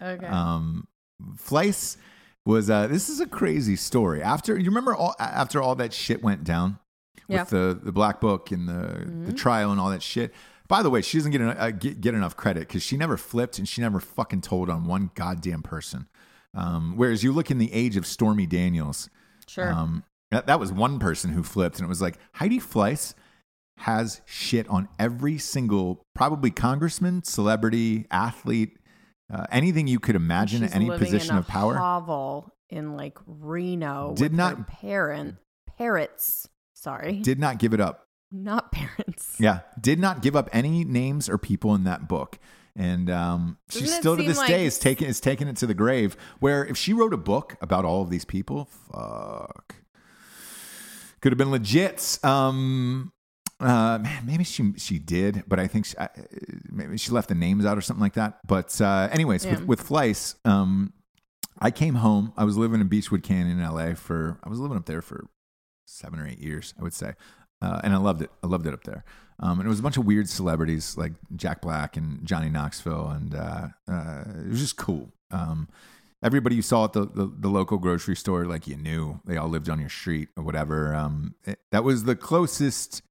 Okay. Um, Fleiss was. Uh, this is a crazy story. After you remember all after all that shit went down Yeah. with the the black book and the the trial and all that shit. By the way, she doesn't get en- uh, get, get enough credit because she never flipped and she never fucking told on one goddamn person. Um, whereas you look in the age of Stormy Daniels, sure. um, that, that was one person who flipped, and it was like Heidi Fleiss has shit on every single, probably congressman, celebrity, athlete, uh, anything you could imagine, She's any position of power. Hovel in like Reno. Did with not- her parent parrots. Sorry, Did not give it up. not parents. Yeah, did not give up any names or people in that book. And um, she still to this like- day is taking is taking it to the grave. Where if she wrote a book about all of these people, fuck, could have been legit. Um, uh, man, maybe she she did, but I think she, maybe she left the names out or something like that. But uh, anyways, Yeah. with with Fleiss, um, I came home. I was living in Beachwood Canyon in L.A. for I was living up there for seven or eight years, I would say, uh, and I loved it. I loved it up there. Um, and it was a bunch of weird celebrities like Jack Black and Johnny Knoxville, and uh, uh, it was just cool. Um, everybody you saw at the, the, the local grocery store, like you knew, they all lived on your street or whatever. Um, it- that was the closest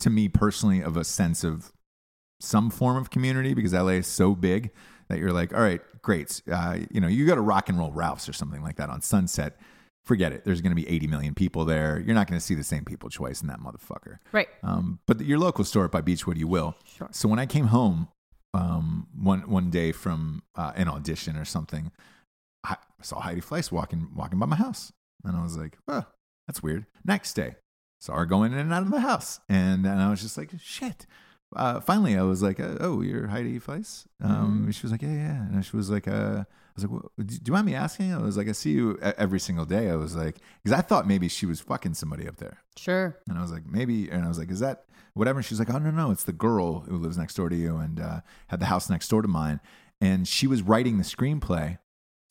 to me personally of a sense of some form of community because LA is so big that you're like, all right, great. Uh, you know, you go to Rock and Roll Ralph's or something like that on Sunset. Forget it. There's going to be 80 million people there. You're not going to see the same people twice in that motherfucker. Right. Um, but your local store by Beachwood, you will. Sure. So when I came home um, one one day from uh, an audition or something, I saw Heidi Fleiss walking walking by my house, and I was like, "Oh, that's weird." Next day, saw her going in and out of the house, and and I was just like, shit. Uh, finally, I was like, uh, "Oh, you're Heidi Fleiss." Um, She was like, "Yeah, yeah," and she was like, uh, "I was like, "What- do you mind me asking?" I was like, "I see you every single day." I was like, because I thought maybe she was fucking somebody up there, Sure. and I was like, maybe, and I was like, "Is that whatever?" And she's like, "Oh no, no, it's the girl who lives next door to you and uh, had the house next door to mine, and she was writing the screenplay."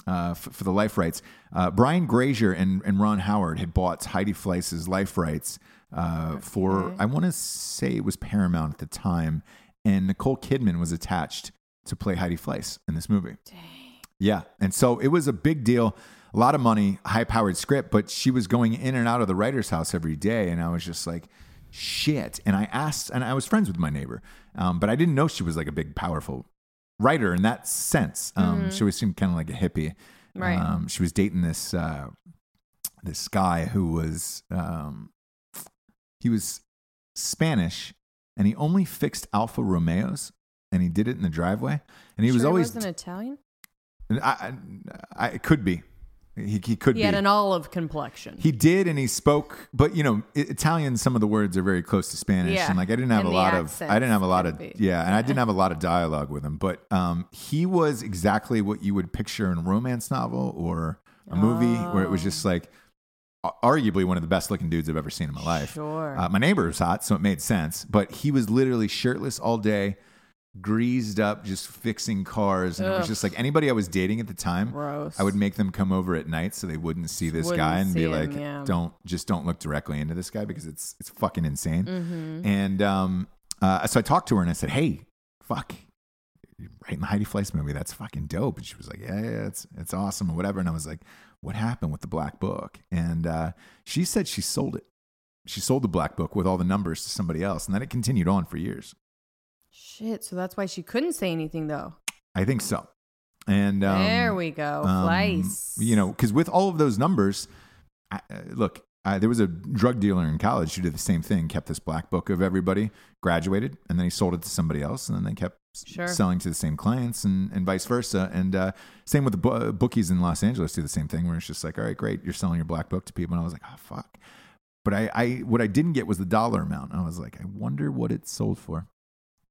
Uh, f- for the life rights, uh, Brian Grazer and, and Ron Howard had bought Heidi Fleiss's life rights uh, for. I want to say it was Paramount at the time, and Nicole Kidman was attached to play Heidi Fleiss in this movie. Yeah, and so it was a big deal, a lot of money, high-powered script, but she was going in and out of the writer's house every day, and I was just like, shit. And I asked, and I was friends with my neighbor, um, but I didn't know she was like a big, powerful writer in that sense. Um, She always seemed kind of like a hippie. Right. Um, she was dating this uh, this guy who was um, he was Spanish, and he only fixed Alfa Romeos, and he did it in the driveway, and he was Sure always wasn't Italian. I, I, I it could be. He, he could He be. had an olive complexion. he did, and he spoke, but you know, Italian. Some of the words are very close to Spanish, Yeah, and like I didn't have and a lot of, I didn't have a lot of, be. yeah, and I didn't have a lot of dialogue with him. But um, he was exactly what you would picture in a romance novel or a movie, where it was just Oh. like, arguably one of the best looking dudes I've ever seen in my life. Sure. Uh, my neighbor was hot, so it made sense. But he was literally shirtless all day, greased up, just fixing cars. And it was just like anybody I was dating at the time, Gross. I would make them come over at night so they wouldn't see this Wouldn't guy and be see like, him, yeah. "Don't just don't look directly into this guy because it's it's fucking insane." Mm-hmm. And um, uh, so I talked to her and I said, "Hey, fuck." You're Writing the Heidi Fleiss movie, that's fucking dope. And she was like, "Yeah, yeah, it's it's awesome, or whatever." And I was like, "What happened with the black book?" And uh, she said she sold it. She sold the black book with all the numbers to somebody else, and then it continued on for years. Shit. So that's why she couldn't say anything though. I think so. And um, there we go. um, Fleiss. You know, because with all of those numbers, I, uh, look, there was a drug dealer in college who did the same thing, kept this black book of everybody, graduated, and then he sold it to somebody else, and then they kept Sure. selling to the same clients and, and vice versa. And uh, same with the uh, bookies in Los Angeles do the same thing, where it's just like, all right, great, you're selling your black book to people. And I was like, oh, fuck. But I, I what I didn't get was the dollar amount. I was like, I wonder what it sold for.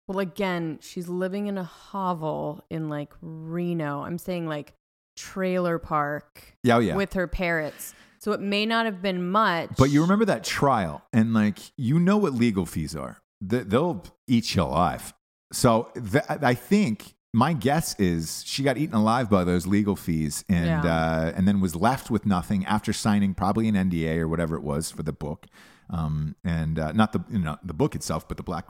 Well, again, she's living in a hovel in like Reno. I'm saying like trailer park Yeah, oh, yeah. with her parrots. So it may not have been much. But you remember that trial, and like you know what legal fees are. They- They'll eat you alive. So th- I think my guess is she got eaten alive by those legal fees, and Yeah. uh, and then was left with nothing after signing probably an NDA or whatever it was for the book, um, and uh, not the you know the book itself, but the black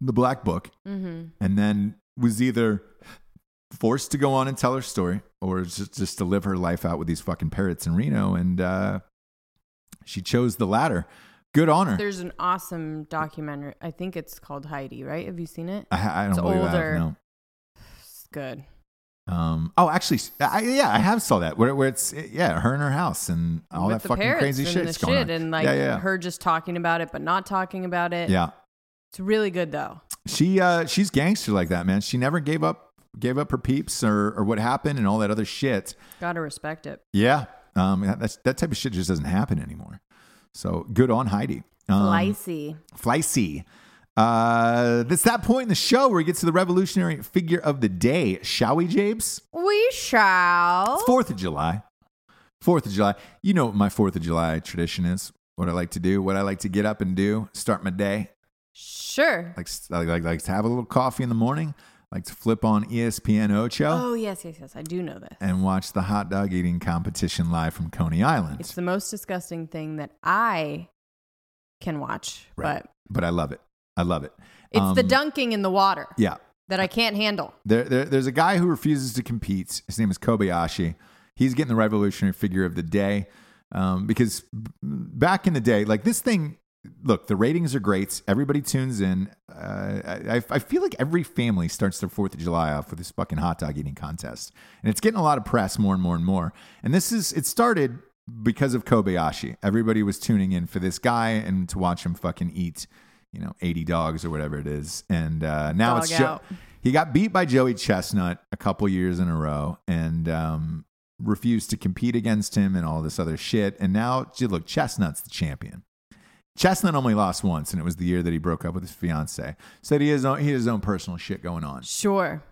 the black book, Mm-hmm. and then was either forced to go on and tell her story or just, just to live her life out with these fucking parrots in Reno. And uh, she chose the latter. Good on her. There's an awesome documentary. I think it's called Heidi, right? Have you seen it? I, I don't it's believe I have, no. Good. Um, oh, actually, I, yeah, I have saw that where, where it's yeah, her in her house and all With that fucking crazy and shit's going shit on. and like yeah, yeah, her just talking about it but not talking about it. yeah. It's really good though. She uh, she's gangster like that, man. She never gave up gave up her peeps or or what happened and all that other shit. Gotta respect it. Yeah, um, that, that's, that type of shit just doesn't happen anymore. So good on Heidi. Um, Flicey. Flicey. Uh, it's that point in the show where we get to the revolutionary figure of the day. Shall we, Jabes? We shall. It's Fourth of July. Fourth of July. You know what my Fourth of July tradition is. What I like to do. What I like to get up and do. Start my day. Sure. Like like like, like to have a little coffee in the morning. Like to flip on ESPN Ocho Oh yes, yes, yes. I do know this. and watch the hot dog eating competition live from Coney Island. It's the most disgusting thing that I can watch, Right. but but I love it. I love it. it's the Um, dunking in the water Yeah. that I can't handle. There, there, there's a guy who refuses to compete. His name is Kobayashi. He's getting the revolutionary figure of the day um, because back in the day, like this thing, look, the ratings are great. Everybody tunes in. Uh, I, I feel like every family starts their Fourth of July off with this fucking hot dog eating contest, and it's getting a lot of press more and more and more. And this is it started because of Kobayashi. Everybody was tuning in for this guy and to watch him fucking eat, you know, 80 dogs or whatever it is. And uh, now Dog it's jo- he got beat by Joey Chestnut a couple years in a row and um, refused to compete against him and all this other shit. And now, look, Chestnut's the champion. Chestnut only lost once, and it was the year that he broke up with his fiance. Said he has own, he has his own personal shit going on, Sure.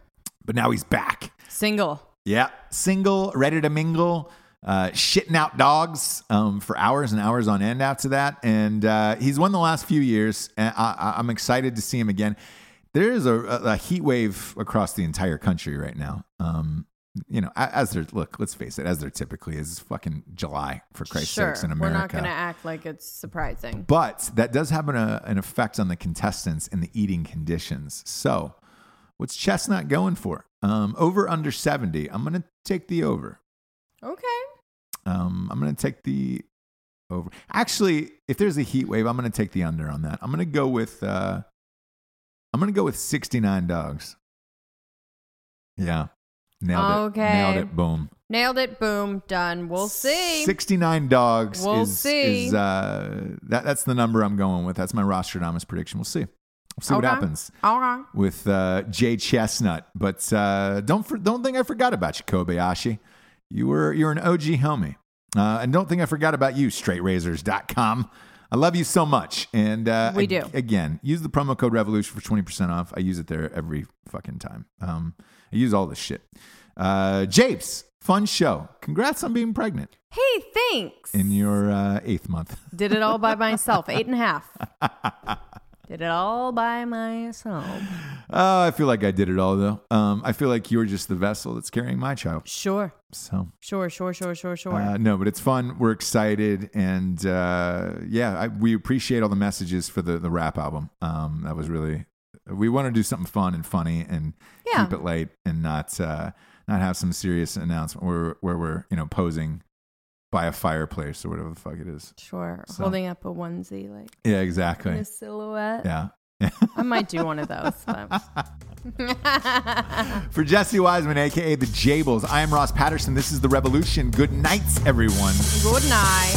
but now he's back. Single. Yeah, single, ready to mingle, uh, shitting out dogs um, for hours and hours on end after that. And uh, he's won the last few years, and I, I'm excited to see him again. There is a, a heat wave across the entire country right now. Um, you know, as there look, let's face it, as there typically is, it's fucking July for Christ's Sure. sakes in America. We're not going to act like it's surprising. But that does have an, uh, an effect on the contestants and the eating conditions. So, what's Chestnut going for? Um, over under 70. I'm going to take the over. Okay. Um, I'm going to take the over. Actually, if there's a heat wave, I'm going to take the under on that. I'm going to go with uh, I'm going to go with 69 dogs. Yeah. Nailed it. Okay. Nailed it. Boom. Nailed it. Boom. Done. We'll see. 69 dogs We'll is, see. is uh, that, that's the number I'm going with. That's my Rostradamus prediction. We'll see. We'll see what happens All right. with uh, Jay Chestnut. But uh, don't for, don't think I forgot about you, Kobayashi. You were you're an OG homie. Uh, and don't think I forgot about you, straightrazors.com. I love you so much. And uh, We ag- do. Again, use the promo code revolution for 20% off. I use it there every fucking time. Um, I use all this shit. Uh, Jabes, fun show. Congrats on being pregnant Hey, thanks. in your uh, eighth month. Did it all by myself. Eight and a half. *laughs* Did it all by myself. Oh, I feel like I did it all though. Um, I feel like you're just the vessel that's carrying my child. Sure. So Sure, sure, sure, sure, sure. uh, no, but it's fun. We're excited, and uh, yeah, I, we appreciate all the messages for the the rap album. Um, that was really. We want to do something fun and funny and Yeah. keep it light and not uh, not have some serious announcement where where we're you know posing by a fireplace or whatever the fuck it is. sure. so- Holding up a onesie, like Yeah, in exactly. a silhouette. Yeah. I might do one of those. *laughs* *laughs* For Jesse Wiseman, aka the Jables, I am Ross Patterson. This is the Revolution. Good nights, everyone. Good night.